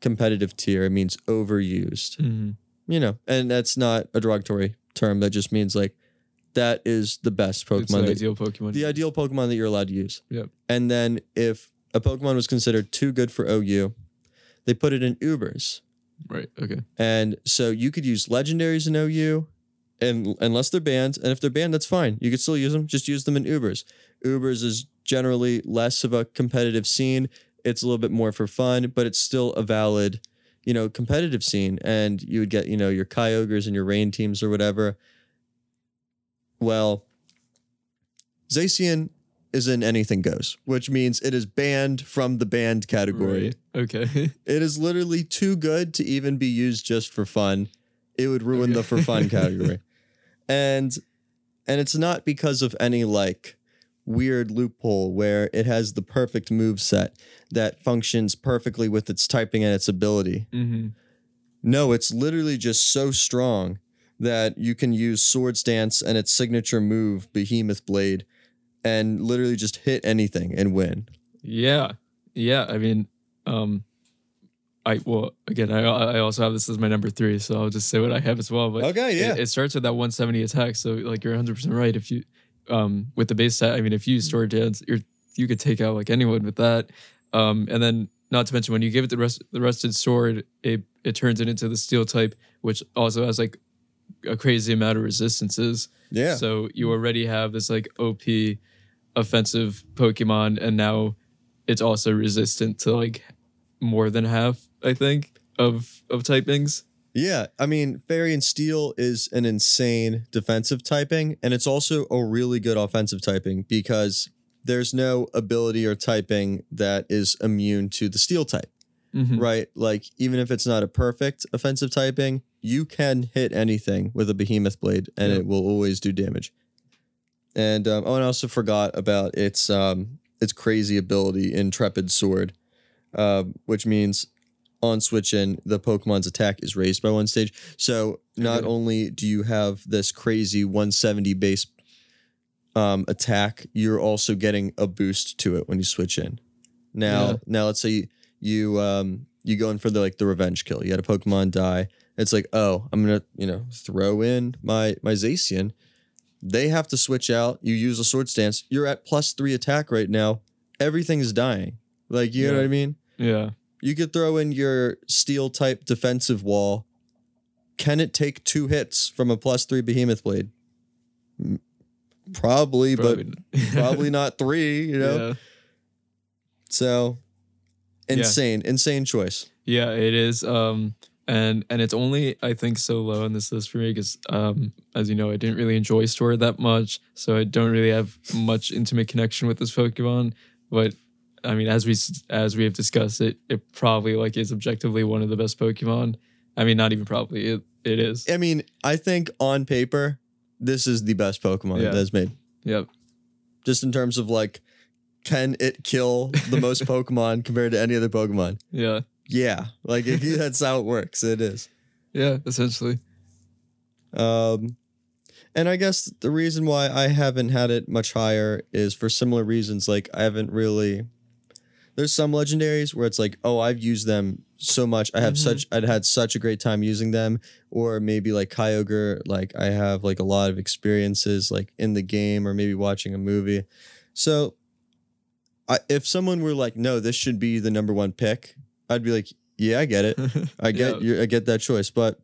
competitive tier. It means overused, Mhm. you know, and that's not a derogatory term. That just means like that is the best It's the ideal Pokemon. the ideal Pokemon that you're allowed to use. Yep. And then if a Pokemon was considered too good for OU, they put it in Ubers. Right. Okay. And so you could use legendaries in OU, and unless they're banned, and if they're banned, that's fine. You could still use them. Just use them in Ubers. Ubers is generally less of a competitive scene. It's a little bit more for fun, but it's still a valid, you know, competitive scene. And you would get, you know, your Kyogres and your Rain teams or whatever. Well, Zacian is in anything goes, which means it is banned from the banned category. Right. Okay. *laughs* It is literally too good to even be used just for fun. It would ruin the for fun *laughs* category. And and it's not because of any like weird loophole where it has the perfect move set that functions perfectly with its typing and its ability. hmm No, it's literally just so strong that you can use Swords Dance and its signature move, Behemoth Blade, and literally just hit anything and win. Yeah. Yeah. I mean, um, I well again I I also have this as my number three, so I'll just say what I have as well. But Okay, it, it starts with that 170 attack. So like you're 100 percent right. If you um with the base set, I mean, if you use sword dance, you're you could take out like anyone with that. Um, and then not to mention when you give it the rest the rusted sword, it it turns it into the steel type, which also has like a crazy amount of resistances. Yeah. So you already have this like OP offensive Pokemon, and now it's also resistant to like more than half, I think, of of typings. Yeah, I mean, Fairy and Steel is an insane defensive typing, and it's also a really good offensive typing because there's no ability or typing that is immune to the Steel type, Mhm. right? Like, even if it's not a perfect offensive typing, you can hit anything with a Behemoth Blade, and Yeah. it will always do damage. And um, oh, and I also forgot about its um, its crazy ability, Intrepid Sword, uh, which means on switch in, the Pokemon's attack is raised by one stage. So not Okay. only do you have this crazy 170 base um, attack, you're also getting a boost to it when you switch in. Now, Yeah. now let's say you you, um, you go in for the like the revenge kill. You had a Pokemon die. It's like, oh, I'm gonna you know throw in my my Zacian. They have to switch out. You use a Swords Dance. You're at plus three attack right now. Everything is dying. Like you know what I mean Yeah. you could throw in your steel type defensive wall. Can it take two hits from a plus three behemoth blade? Mm, Probably, but *laughs* probably not three, you know? Yeah. So Yeah. insane, insane choice. Yeah, it is. Um, and and it's only I think so low on this list for me because um, as you know, I didn't really enjoy Sword that much, so I don't really have much intimate connection with this Pokemon. But I mean, as we as we have discussed, it it probably like is objectively one of the best Pokemon. I mean, not even probably it it is. I mean, I think on paper, this is the best Pokemon Yeah. that's made. Yep. Just in terms of like, can it kill the most *laughs* Pokemon compared to any other Pokemon? Yeah. Yeah, like it, that's how it works. It is. *laughs* Yeah. Essentially. Um, and I guess the reason why I haven't had it much higher is for similar reasons. Like I haven't really. There's some legendaries where it's like, oh, I've used them so much. I have Mhm. such. I'd had such a great time using them. Or maybe like Kyogre, like I have like a lot of experiences like in the game or maybe watching a movie. So, I, if someone were like, no, this should be the number one pick, I'd be like, yeah, I get it. *laughs* I get Yeah. your, I get that choice, but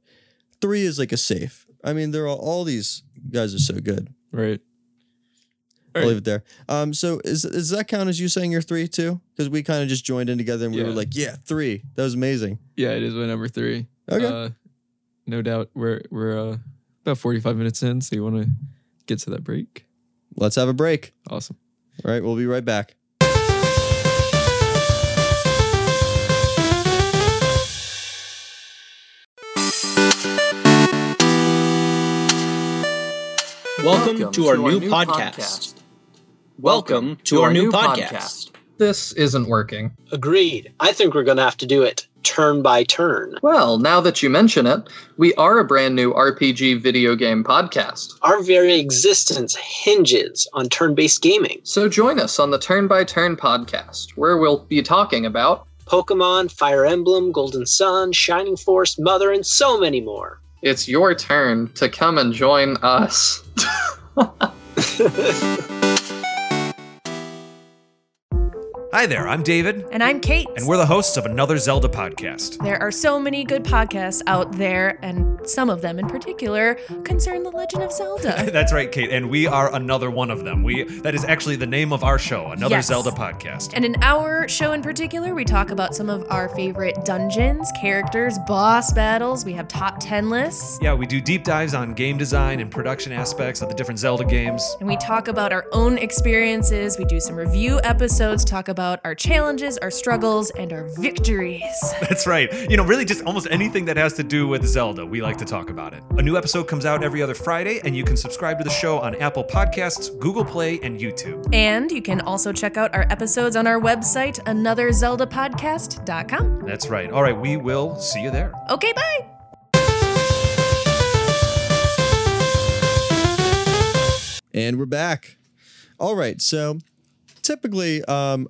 three is like a safe. I mean, there are all, these guys are so good. Right. I'll Right. leave it there. Um, so is does that count as you saying you're three too? Because we kind of just joined in together and we were like, yeah, three. That was amazing. Yeah, it is my number three. Okay. Uh, no doubt. We're we're uh, about forty five minutes in, so you want to get to that break? Let's have a break. Awesome. All right, we'll be right back. Welcome, to our, new, podcast. Welcome to our new podcast. This isn't working. Agreed. I think we're going to have to do it turn by turn. Well, now that you mention it, we are a brand new RPG video game podcast. Our very existence hinges on turn based gaming. So join us on the Turn by Turn podcast, where we'll be talking about Pokemon, Fire Emblem, Golden Sun, Shining Force, Mother, and so many more. It's Your Turn to Come and Join Us. *laughs* *laughs* Hi there, I'm David, And I'm Kate. and we're the hosts of another Zelda podcast. there are so many good podcasts out there, and some of them in particular concern the Legend of Zelda. *laughs* That's right, Kate, and we are another one of them. We that is actually the name of our show, another Yes. Zelda podcast. and in our show in particular, we talk about some of our favorite dungeons, characters, boss battles. We have top 10 lists. yeah, we do deep dives on game design and production aspects of the different Zelda games. And we talk about our own experiences. We do some review episodes, talk about our challenges, our struggles, and our victories. *laughs* That's right. You know, really just almost anything that has to do with Zelda, we like to talk about it. A new episode comes out every other Friday, and you can subscribe to the show on Apple Podcasts, Google Play, and YouTube. And you can also check out our episodes on our website, anotherzeldapodcast.com. That's right. All right, we will see you there. Okay, bye. And we're back. All right. So typically, um,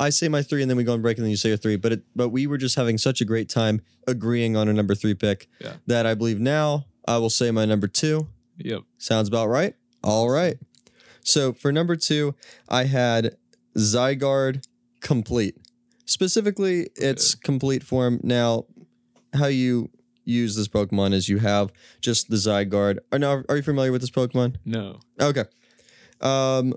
I say my three and then we go on break and then you say your three. But it, but we were just having such a great time agreeing on a number three pick Yeah. that I believe now I will say my number two. Yep. Sounds about right. All right. So for number two, I had Zygarde complete. Specifically, its complete form. Now, how you use this Pokemon is you have just the Zygarde. Are now are you familiar with this Pokemon? No. Okay. Um,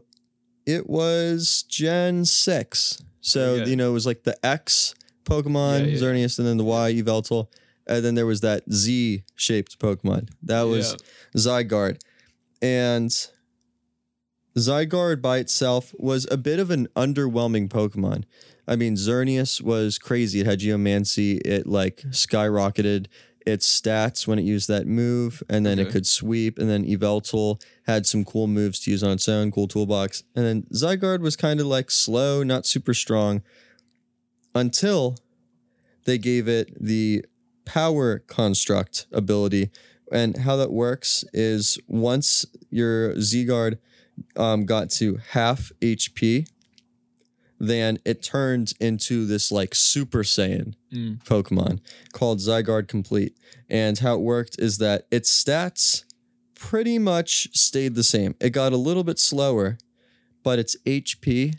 it was Gen six, so Yeah. you know it was like the X Pokemon Yeah, yeah. Xerneas, and then the Y Yveltal, and then there was that Z shaped Pokemon. That was Zygarde, and Zygarde by itself was a bit of an underwhelming Pokemon. I mean, Xerneas was crazy. It had Geomancy. It like skyrocketed its stats when it used that move, and then it could sweep. And then Yveltal had some cool moves to use on its own, cool toolbox. And then Zygarde was kind of like slow, not super strong, until they gave it the power construct ability. And how that works is once your Zygarde um, got to half HP, then it turned into this like Super Saiyan Mm. Pokemon called Zygarde Complete. And how it worked is that its stats pretty much stayed the same. It got a little bit slower, but its HP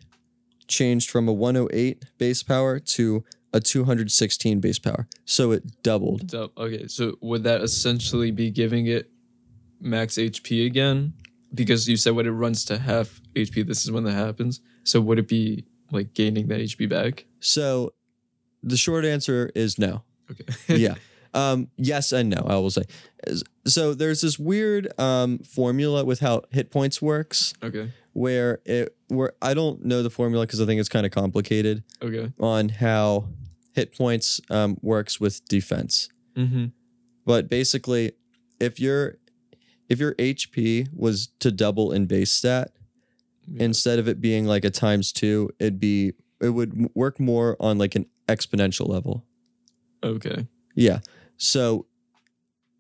changed from a 108 base power to a 216 base power. So it doubled. So, okay, so would that essentially be giving it max HP again? Because you said when it runs to half HP, this is when that happens. So would it be like gaining that HP back? So the short answer is no. Okay. *laughs* yeah. *laughs* Um, yes and no, I will say. So there's this weird um, formula with how hit points works okay. where it where I don't know the formula because I think it's kind of complicated Okay. on how hit points um, works with defense. Mm-hmm. But basically, if your if your HP was to double in base stat, instead of it being like a times two, it'd be it would work more on like an exponential level. Okay. Yeah. So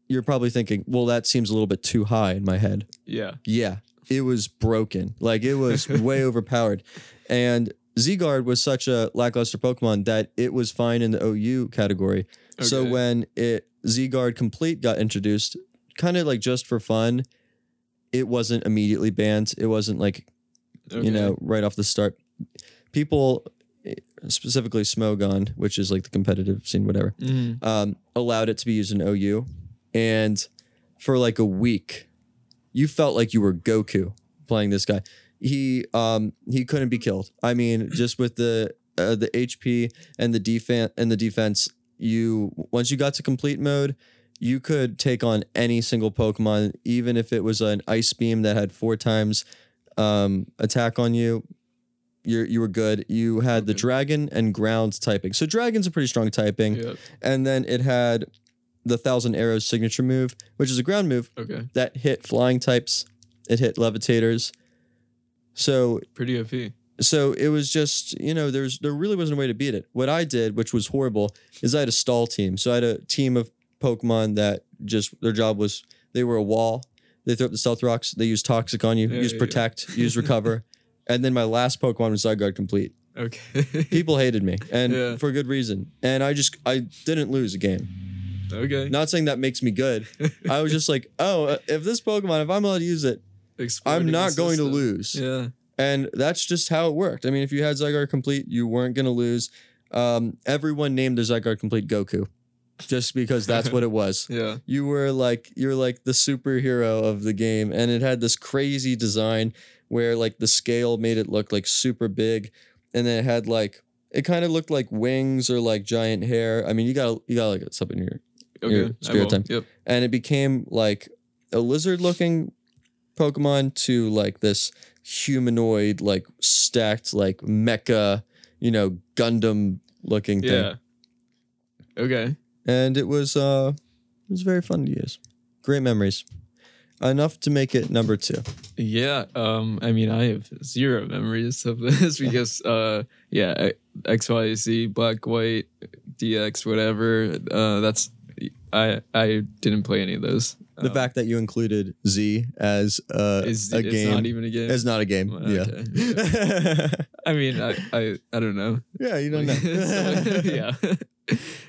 you're probably thinking, well, that seems a little bit too high in my head. Yeah. Yeah. It was broken. Like it was way *laughs* overpowered. And Zygarde was such a lackluster Pokemon that it was fine in the OU category. Okay. So when it Zygarde Complete got introduced, kind of like just for fun, it wasn't immediately banned. It wasn't like Okay. you know, right off the start. People, specifically Smogon, which is like the competitive scene, whatever, Mhm. um, allowed it to be used in OU. And for like a week, you felt like you were Goku playing this guy. He um he couldn't be killed. I mean, just with the uh, the HP and the defense and the defense, you once you got to complete mode, you could take on any single Pokemon, even if it was an ice beam that had four times um, attack on you. You you were good. You had the dragon and ground typing. So dragon's a pretty strong typing, Yep. and then it had the thousand arrows signature move, which is a ground move Okay. that hit flying types. It hit levitators. So Pretty OP. so it was just you know there's there really wasn't a way to beat it. What I did, which was horrible, is I had a stall team. So I had a team of Pokemon that just their job was they were a wall. They threw up the stealth rocks. They used toxic on you. Yeah, use yeah, yeah. protect. use recover. *laughs* And then my last Pokemon was Zygarde complete. Okay. *laughs* People hated me, and Yeah. for good reason. And I just I didn't lose a game. okay. Not saying that makes me good. *laughs* I was just like, oh, uh, if this Pokemon, if I'm allowed to use it, I'm Exploiting not going to lose. Yeah. And that's just how it worked. I mean, if you had Zygarde complete, you weren't gonna lose. Um, everyone named their Zygarde complete Goku, just because that's what it *laughs* was. Yeah. You were like you're like the superhero of the game, and it had this crazy design where like the scale made it look like super big, and then it had like it kind of looked like wings or like giant hair. I mean, you got you got like something here, Okay. Your spirit time. Yep. and it became like a lizard looking Pokemon to like this humanoid, like stacked, like mecha, you know, Gundam looking thing. Yeah. Okay. And it was uh it was very fun to use. Great memories. Enough to make it number two. Yeah. Um. I mean, I have zero memories of this *laughs* because, uh, yeah, X Y Z Black White DX whatever. Uh, that's I I didn't play any of those. The Uh, fact that you included Z as uh, is a it's game not even a game. is not a game. Well, Yeah. *laughs* I mean, I, I I don't know. yeah, you don't know. *laughs* So, yeah.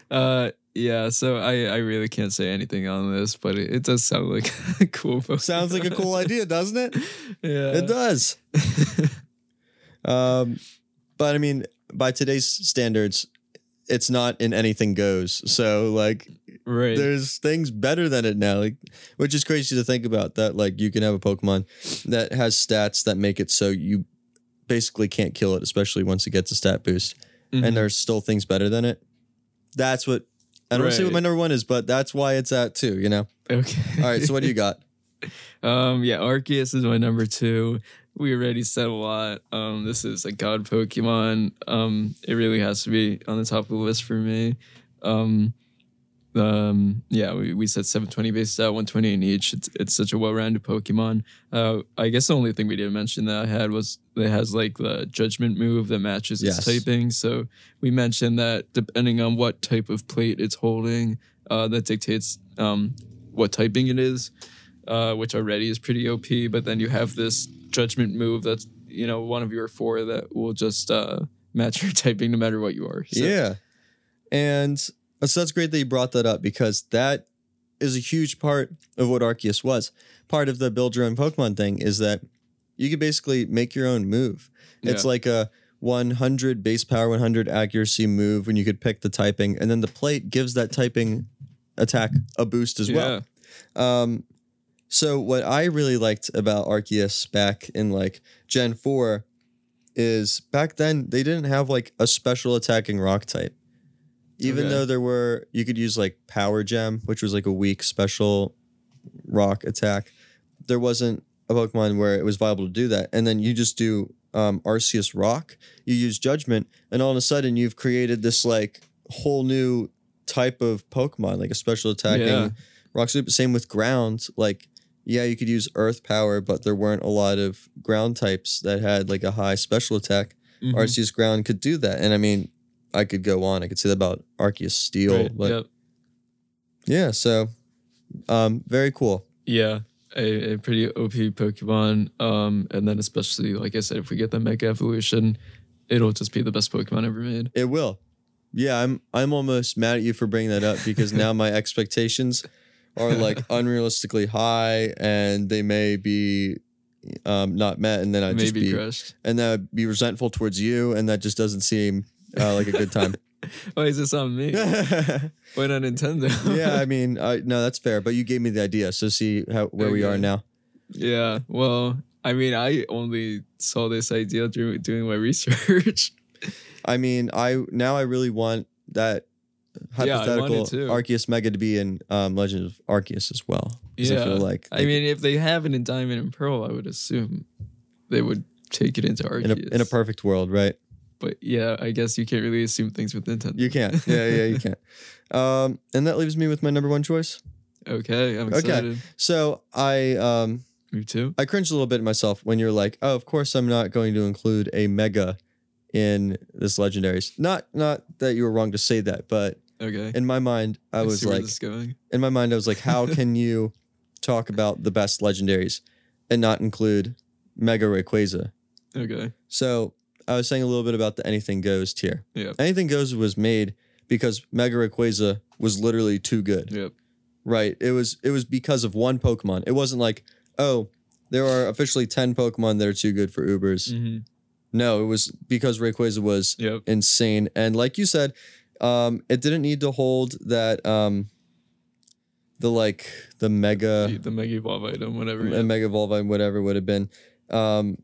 Uh yeah, so I I really can't say anything on this, but it, it does sound like *laughs* a cool Pokemon. Sounds like a cool idea, doesn't it? *laughs* yeah. It does. *laughs* Um, but I mean, by today's standards, it's not in anything goes. So like, right. there's things better than it now, like, which is crazy to think about. That like you can have a Pokemon that has stats that make it so you basically can't kill it, especially once it gets a stat boost, Mhm. and there's still things better than it. That's what. I don't see what my number one is, but that's why it's at two. You know. okay. All right. So what do you got? *laughs* Um, yeah, Arceus is my number two. We already said a lot. Um, this is a god Pokemon. Um, it really has to be on the top of the list for me. Um, um, yeah, we, we said 720 base stat, 120 in each. It's, it's such a well-rounded Pokemon. Uh, I guess the only thing we didn't mention that I had was it has like the Judgment move that matches its Yes. typing. So we mentioned that depending on what type of plate it's holding, uh, that dictates um, what typing it is uh, which already is pretty OP. But then you have this judgment move that's you know one of your four that will just uh, match your *laughs* typing no matter what you are. So, Yeah. And so that's great that you brought that up because that is a huge part of what Arceus was. Part of the build your own Pokemon thing is that you could basically make your own move. It's like a 100 base power, 100 accuracy move when you could pick the typing, and then the plate gives that typing attack a boost as well. Yeah. Um, so what I really liked about Arceus back in like Gen 4 is back then they didn't have like a special attacking rock type. Even Okay. though there were you could use like Power Gem, which was like a weak special rock attack. There wasn't a Pokemon where it was viable to do that. And then you just do um Arceus Rock, you use Judgment, and all of a sudden you've created this like whole new type of Pokemon, like a special attacking Yeah. rock super same with ground like yeah you could use earth power but there weren't a lot of ground types that had like a high special attack Mhm. arceus ground could do that and i mean i could go on i could say that about arceus steel Right, but yep. yeah so um very cool Yeah. A, a pretty OP Pokemon. Um, and then especially like I said, if we get the Mega Evolution, it'll just be the best Pokemon ever made. it will yeah i'm i'm almost mad at you for bringing that up because now my *laughs* expectations are like unrealistically high and they may be um not met and then i'd just Maybe be crushed. and then I'd be resentful towards you, and that just doesn't seem uh, like a good time. *laughs* Why is this on me? yeah, *laughs* Why not Nintendo? Yeah, I *laughs* mean, I, no, that's fair. But you gave me the idea, so see how where we are now. Yeah, well, I mean, I only saw this idea during doing my research. I mean, I now I really want that Yeah, I want it hypothetical too. Arceus Mega to be in um, Legend of Arceus as well. 'Cause I feel like I mean, if they have it in Diamond and Pearl, I would assume they would take it into in a Arceus. in a perfect world, right? But yeah, I guess you can't really assume things with Nintendo. You can't. Yeah, yeah, you can't. *laughs* Um, and that leaves me with my number one choice. okay, I'm excited. Okay. So I um, Me too. I cringe a little bit myself when you're like, oh, of course I'm not going to include a mega in this legendaries. Not not that you were wrong to say that, but Okay. in my mind, I was like, this going. in my mind, I was like, how *laughs* can you talk about the best legendaries and not include Mega Rayquaza? Okay. So I was saying a little bit about the Anything Goes tier. Yeah. Anything Goes was made because Mega Rayquaza was literally too good. Yep. Right. It was it was because of one Pokemon. It wasn't like, oh, there are officially 10 Pokemon that are too good for Ubers. Mhm. No, it was because Rayquaza was Yep. insane. And like you said, um, it didn't need to hold that um the like the mega the, the Mega Evolve item, whatever. a mega evolve and whatever would have been. Um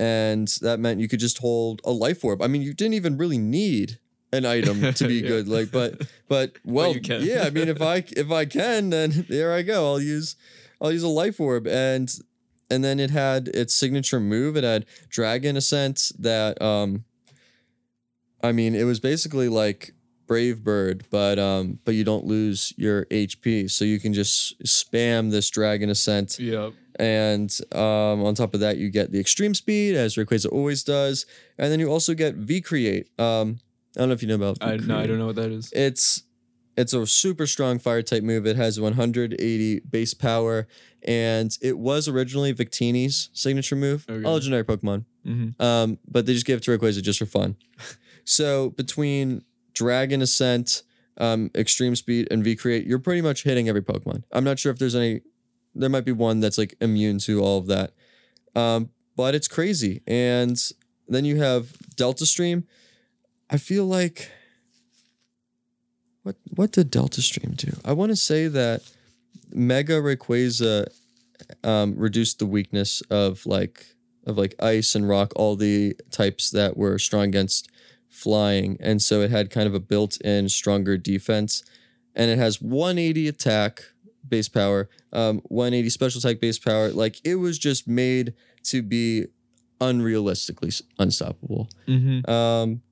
and that meant you could just hold a life orb. I mean, you didn't even really need an item *laughs* to be Yeah. good. Like, but but *laughs* well, yeah. I mean, if I *laughs* if I can, then there I go. I'll use I'll use a life orb, and and then it had its signature move. It had Dragon Ascent. That um, I mean, it was basically like Brave Bird, but um, but you don't lose your HP, so you can just spam this Dragon Ascent. Yep. And um, on top of that, you get the extreme speed, as Rayquaza always does. And then you also get V Create. Um, I don't know if you know about. I no, I don't know what that is. It's it's a super strong fire type move. It has 180 base power, and it was originally Victini's signature move. Okay. All generic Pokemon, Mm-hmm. um, but they just gave it to Rayquaza just for fun. *laughs* so between Dragon Ascent, um, Extreme Speed, and V Create, you're pretty much hitting every Pokemon. I'm not sure if there's any. There might be one that's like immune to all of that, um, but it's crazy. And then you have Delta Stream. I feel like what what did Delta Stream do? I want to say that Mega Rayquaza um, reduced the weakness of like of like ice and rock, all the types that were strong against flying, and so it had kind of a built-in stronger defense, and it has 180 attack base power, um, 180 special attack base power. Like it was just made to be unrealistically unstoppable. Mm-hmm. Um,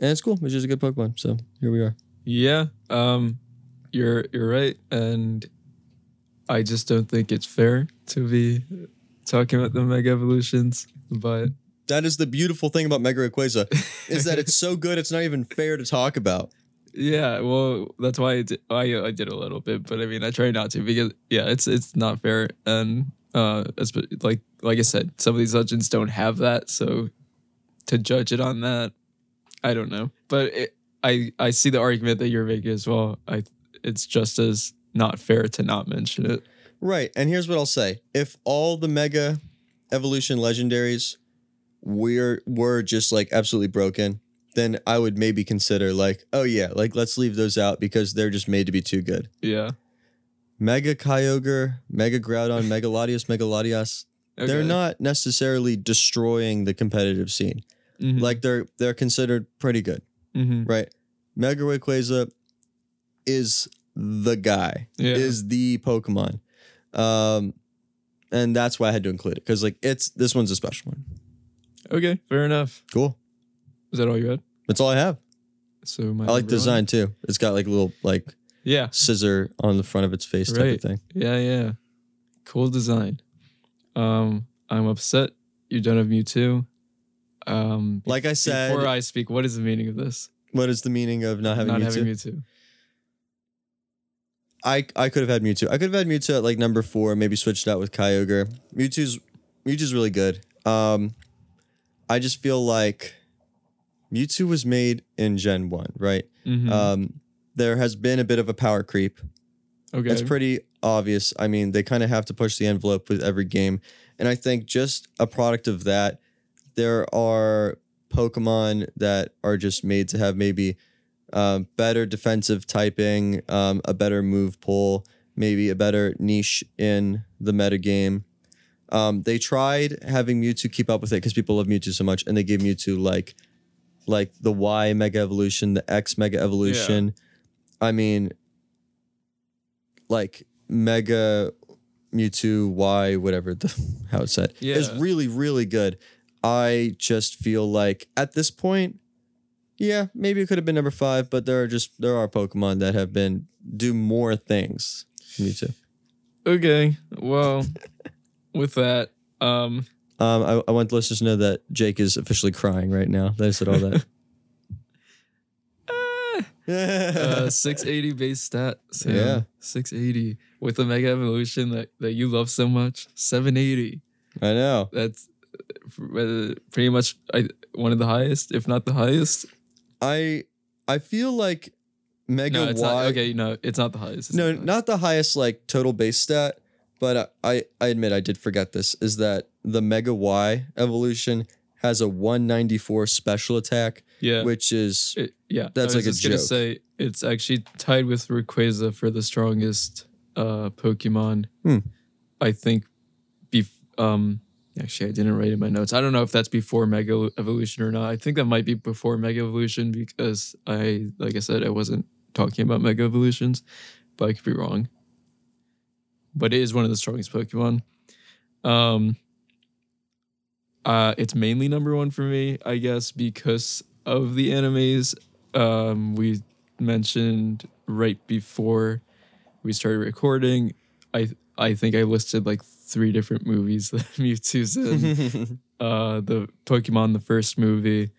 and it's cool. It's just a good Pokemon. So here we are. Yeah. Um, you're you're right, and I just don't think it's fair to be talking about the Mega Evolutions, but That is the beautiful thing about Mega Rayquaza, is that it's so good. It's not even fair to talk about. Yeah, well, that's why I did, I, I did a little bit, but I mean, I try not to because yeah, it's it's not fair, and uh, like like I said, some of these legends don't have that, so to judge it on that, I don't know. But it, I I see the argument that you're making as well. I it's just as not fair to not mention it. Right. And here's what I'll say: if all the Mega Evolution legendaries were were just like absolutely broken, then I would maybe consider like, oh yeah, like let's leave those out because they're just made to be too good. Yeah, Mega Kyogre, Mega Groudon, *laughs* Mega Latios, Mega Latias, they're not necessarily destroying the competitive scene. Mhm. Like they're they're considered pretty good. Mhm. right? Mega Rayquaza is the guy, Yeah. is the Pokemon, um, and that's why I had to include it because like it's this one's a special one. Okay, fair enough. Cool. Is that all you had? That's all I have. So my I like the design too. It's got like a little like Yeah, scissor on the front of its face type of thing. Yeah, yeah. Cool design. Um, I'm upset you don't have Mewtwo. Um, Like I said, before I speak, what is the meaning of this? what is the meaning of not having Not Mewtwo? having Mewtwo. I I could have had Mewtwo. I could have had Mewtwo at like number four, maybe switched out with Kyogre. Mewtwo's Mewtwo's really good. Um, I just feel like Mewtwo was made in Gen One, right? Mhm. Um, there has been a bit of a power creep. okay. It's pretty obvious. I mean, they kind of have to push the envelope with every game, and I think just a product of that, there are Pokemon that are just made to have maybe um, better defensive typing, um, a better move pull, maybe a better niche in the metagame. Um, they tried having Mewtwo keep up with it because people love Mewtwo so much, and they gave Mewtwo like, like the Y Mega Evolution, the X Mega Evolution. I mean, like Mega Mewtwo Y, whatever the *laughs* how it's said, is really really good. I just feel like at this point, yeah, maybe it could have been number five, but there are just there are Pokemon that have been do more things. Mewtwo. okay. Well, *laughs* with that, um, Um, I, I want the listeners to know that Jake is officially crying right now. That I said all that. *laughs* *laughs* uh, 680 base stat. So Yeah. 680 with the Mega Evolution that, that you love so much. 780. I know. That's uh, pretty much I, one of the highest, if not the highest. I I feel like Mega No, Y. not. Okay, no, it's not the highest. It's No, the not the highest like total base stat, but I I admit I did forget this is that the Mega Y evolution has a 194 special attack, Yeah. which is It- yeah, That's I was like a just gonna joke. say it's actually tied with Rayquaza for the strongest uh, Pokemon. Hmm. I think. Bef- um, actually, I didn't write in my notes. I don't know if that's before Mega Evolution or not. I think that might be before Mega Evolution because I, like I said, I wasn't talking about Mega Evolutions, but I could be wrong. But it is one of the strongest Pokemon. Um, uh, it's mainly number one for me, I guess, because of the animes um, we mentioned right before we started recording. I I think I listed like three different movies *laughs* that Mewtwo's in. *laughs* uh, the Pokemon, the first movie,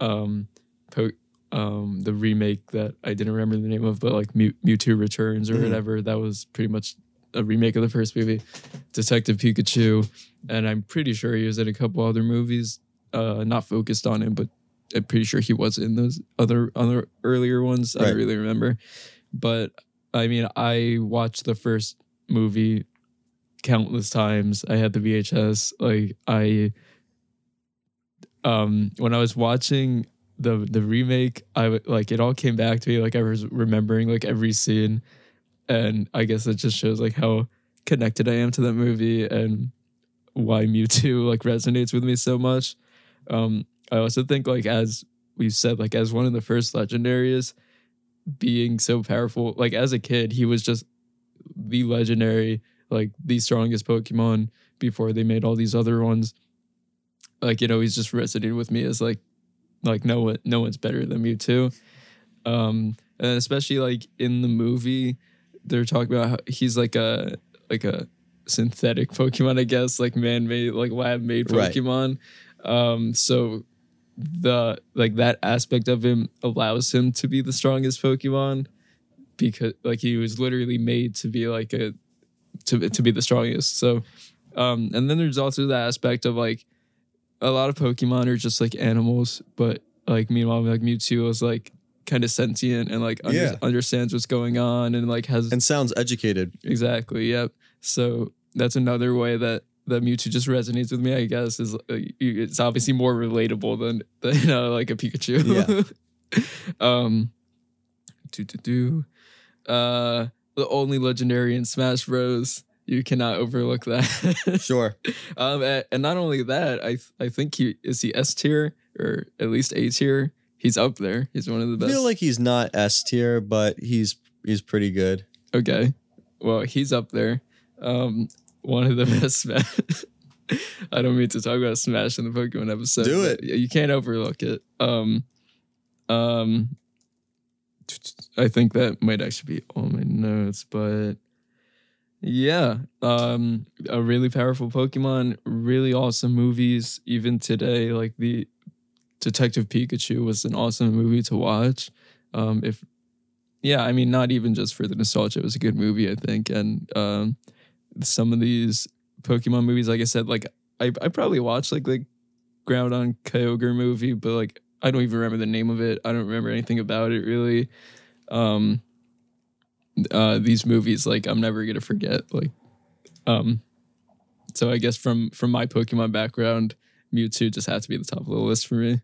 um, po- um, the remake that I didn't remember the name of, but like Mew- Mewtwo Returns or Mhm. whatever. That was pretty much a remake of the first movie. Detective Pikachu, and I'm pretty sure he was in a couple other movies. Uh, not focused on him, but I'm pretty sure he was in those other other earlier ones. I don't really remember, but I mean, I watched the first movie countless times. I had the VHS. Like I, um, when I was watching the the remake, I like it all came back to me. Like I was remembering like every scene, and I guess it just shows like how connected I am to that movie and why Mewtwo like resonates with me so much. Um, I also think like as we said, like as one of the first legendaries, being so powerful. Like as a kid, he was just the legendary, like the strongest Pokemon before they made all these other ones. Like you know, he's just resonated with me as like, like no one, no one's better than Mewtwo. Um, and especially like in the movie, they're talking about how he's like a like a synthetic Pokemon, I guess, like man-made, like lab-made Right. Pokemon. Um, so the like that aspect of him allows him to be the strongest Pokemon because like he was literally made to be like a to to be the strongest. So um and then there's also the aspect of like a lot of Pokemon are just like animals, but like meanwhile like Mewtwo is like kind of sentient and like under- Yeah. understands what's going on and like has and sounds educated. Exactly. Yep. So that's another way that that Mewtwo just resonates with me. I guess is uh, it's obviously more relatable than *laughs* than know like a Pikachu. Yeah. *laughs* um. Do do do. Uh, the only legendary in Smash Bros. You cannot overlook that. *laughs* Sure. um, a- and not only that, I I think he is he S tier or at least A tier. He's up there. He's one of the best. I feel like he's not S tier, but he's he's pretty good. Okay. Well, he's up there. Um, one of the *laughs* best Smash. *laughs* I don't mean to talk about Smash in the Pokemon episode. Do it. You can't overlook it. Um, um, I think that might actually be all my notes, but yeah, um, a really powerful Pokemon, really awesome movies. Even today, like the Detective Pikachu was an awesome movie to watch. Um, if yeah, I mean, not even just for the nostalgia. It was a good movie, I think. And um, some of these Pokemon movies, like I said, like I, I probably watched like the Groudon Kyogre movie, but like I don't even remember the name of it. I don't remember anything about it really. Um, uh, these movies, like I'm never gonna forget. Like, um, so I guess from from my Pokemon background, Mewtwo just had to be the top of the list for me.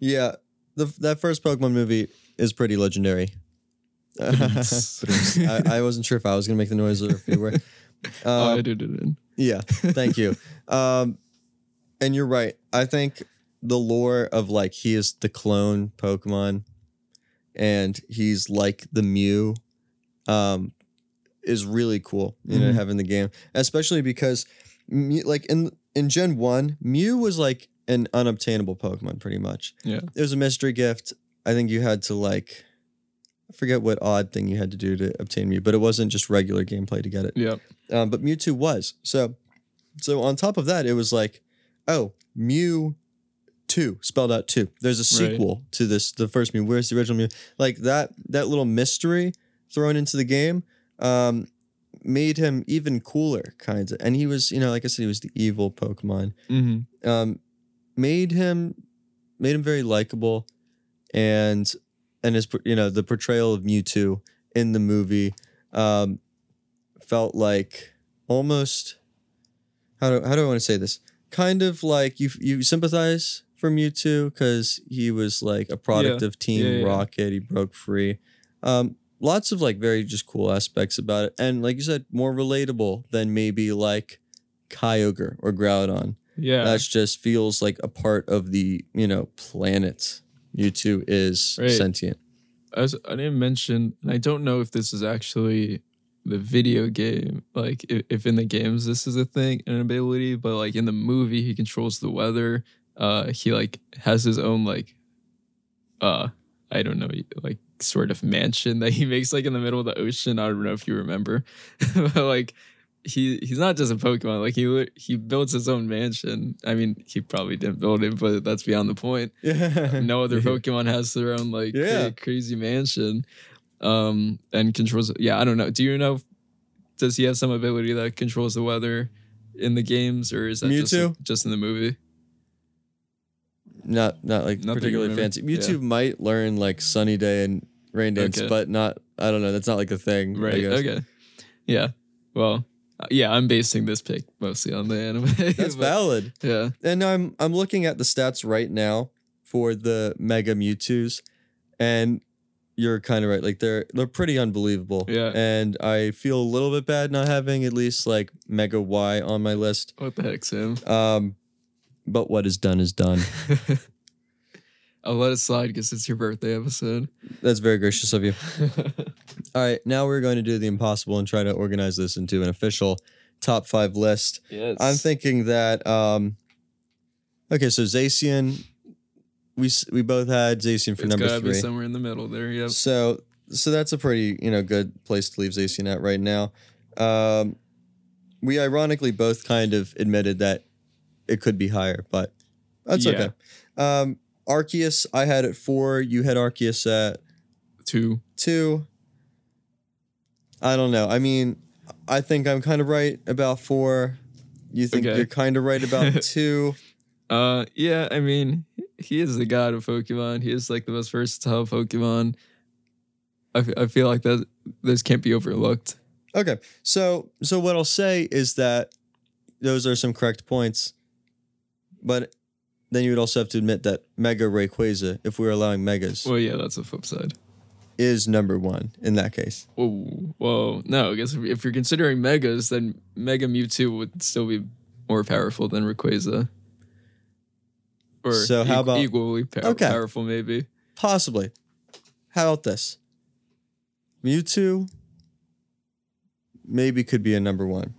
Yeah, the that first Pokemon movie is pretty legendary. *laughs* I, I wasn't sure if I was gonna make the noise or if you were. *laughs* oh, Um, I did it in. Yeah, thank you. Um, and you're right. I think the lore of like he is the clone Pokemon, and he's like the Mew, um, is really cool. You know, Mhm. having the game, especially because, like in in Gen One, Mew was like an unobtainable Pokemon, pretty much. Yeah. it was a mystery gift. I think you had to like. I forget what odd thing you had to do to obtain Mew, but it wasn't just regular gameplay to get it Yeah. um, but Mewtwo was. So, so on top of that, it was like, oh, Mew two spelled out two. There's a Right. sequel to this, the first Mew. Where's the original Mew? Like that, that little mystery thrown into the game, um, made him even cooler, kind of. And he was, you know, like I said, he was the evil Pokemon. Mm-hmm. Um, made him, made him very likable, and and his, you know, the portrayal of Mewtwo in the movie, um, felt like almost how do how do I want to say this? Kind of like you you sympathize for Mewtwo because he was like a product Yeah. of Team Yeah, yeah. Rocket. He broke free. Um, lots of like very just cool aspects about it, and like you said, more relatable than maybe like Kyogre or Groudon. Yeah. That just feels like a part of the you know planet. Mewtwo is Right. sentient. As I didn't mention, and I don't know if this is actually the video game, like if, if in the games this is a thing, an ability, but like in the movie he controls the weather. Uh, he like has his own like, uh, I don't know, like sort of mansion that he *laughs* makes like in the middle of the ocean. I don't know if you remember, *laughs* but like he he's not just a Pokemon. Like he he builds his own mansion. I mean, he probably didn't build it, but that's beyond the point Yeah. *laughs* no other *laughs* Pokemon has their own like Yeah. crazy mansion, um, and controls. Yeah, I don't know. Do you know? Does he have some ability that controls the weather in the games, or is that just Mewtwo? just in the movie? Not not like Not that you particularly fancy. Mewtwo might learn like sunny day and rain dance, Okay. but not. I don't know. That's not like a thing. Right. Okay. Yeah. Well. Uh, Yeah, I'm basing this pick mostly on the anime. *laughs* That's but- valid. Yeah. And I'm I'm looking at the stats right now for the Mega Mewtwo's, and you're kind of right. Like they're they're pretty unbelievable. Yeah. And I feel a little bit bad not having at least like Mega Y on my list. What the heck, Sam? Um, but what is done is done. *laughs* I'll let it slide because it's your birthday episode. That's very gracious of you. *laughs* All right, now we're going to do the impossible and try to organize this into an official top five list. yes. I'm thinking that um okay, so Zacian we we both had Zacian for it's number gotta be somewhere in the middle there. Yep. So so that's a pretty, you know, good place to leave Zacian at right now. Um we ironically both kind of admitted that it could be higher, but that's Yeah. okay. Um Arceus, I had at 4, you had Arceus at Two. 2. I don't know. I mean, I think I'm kind of right about 4. You think Okay. you're kind of right about *laughs* 2. Uh, yeah, I mean, he is the god of Pokemon. He is like the most versatile Pokemon. I, f- I feel like that this can't be overlooked. Okay. So so what I'll say is that those are some correct points. But then you would also have to admit that Mega Rayquaza, if we are allowing megas, Well, yeah, that's the flip side. is number one in that case. Whoa, whoa. No, I guess if, if you're considering megas, then Mega Mewtwo would still be more powerful than Rayquaza. Or So how equ- about- equally pow- Okay. powerful, maybe? Possibly. How about this? Mewtwo maybe could be a number one.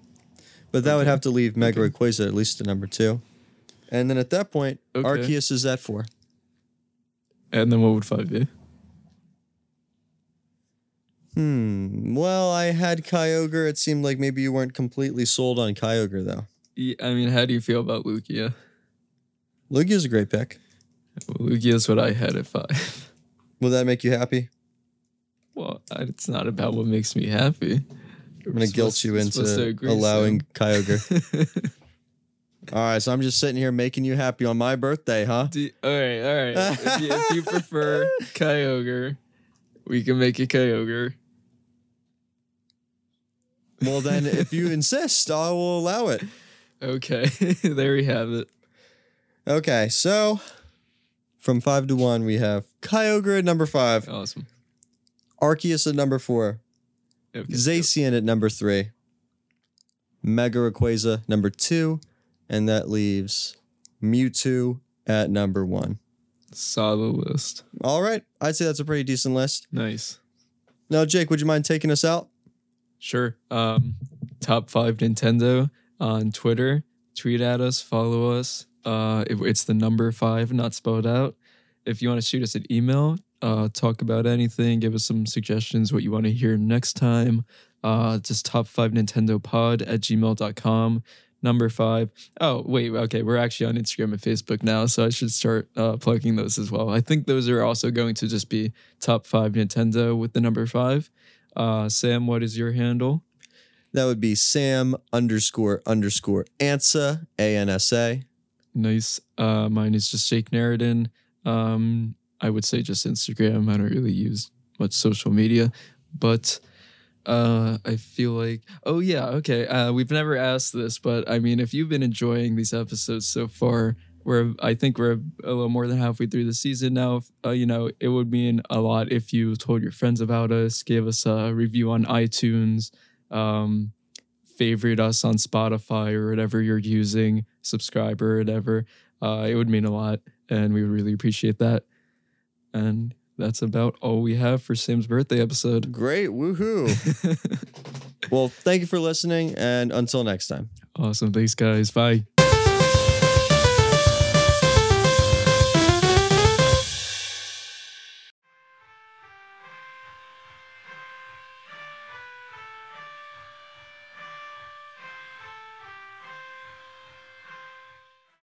But that would have to leave Mega. Rayquaza at least a number two. And then at that point, Okay. Arceus is at four. And then what would five be? Hmm. Well, I had Kyogre. It seemed like maybe you weren't completely sold on Kyogre, though. Yeah, I mean, how do you feel about Lugia? Lugia's a great pick. Well, Lugia is what I had at five. *laughs* Will that make you happy? Well, it's not about what makes me happy. I'm gonna guilt you into allowing Kyogre. *laughs* All right, so I'm just sitting here making you happy on my birthday, huh? Do, all right, all right. if, you, if you prefer *laughs* Kyogre, we can make it Kyogre. Well, then, if you *laughs* insist, I will allow it. Okay, *laughs* there we have it. Okay, so from five to one, we have Kyogre at number five, Awesome. Arceus at number four, Okay, Zacian at number three, Mega Rayquaza number two, and that leaves Mewtwo at number one. Solid list. All right, I'd say that's a pretty decent list. Nice. Now, Jake, would you mind taking us out? Sure. Um, top five Nintendo on Twitter. Tweet at us. Follow us. Uh, it- it's the number five, not spelled out. If you want to shoot us an email, uh, talk about anything, give us some suggestions, what you want to hear next time. Uh, just top five Nintendo pod at gmail.com. Number five. Oh, wait. Okay. We're actually on Instagram and Facebook now, so I should start uh, plugging those as well. I think those are also going to just be top five Nintendo with the number five. Uh, Sam, what is your handle? That would be Sam underscore underscore Ansa, A N S A. Nice. Uh, mine is just Jake Naroden. Um, I would say just Instagram. I don't really use much social media, but Uh, I feel like, oh yeah, okay. Uh, we've never asked this, but I mean, if you've been enjoying these episodes so far, we're I think we're a little more than halfway through the season now. Uh, you know, it would mean a lot if you told your friends about us, gave us a review on iTunes, um, favorite us on Spotify or whatever you're using, subscribe or whatever. Uh, it would mean a lot, and we would really appreciate that. And that's about all we have for Sam's birthday episode. Great. Woohoo. *laughs* well, thank you for listening. And until next time. awesome. Thanks, guys. Bye.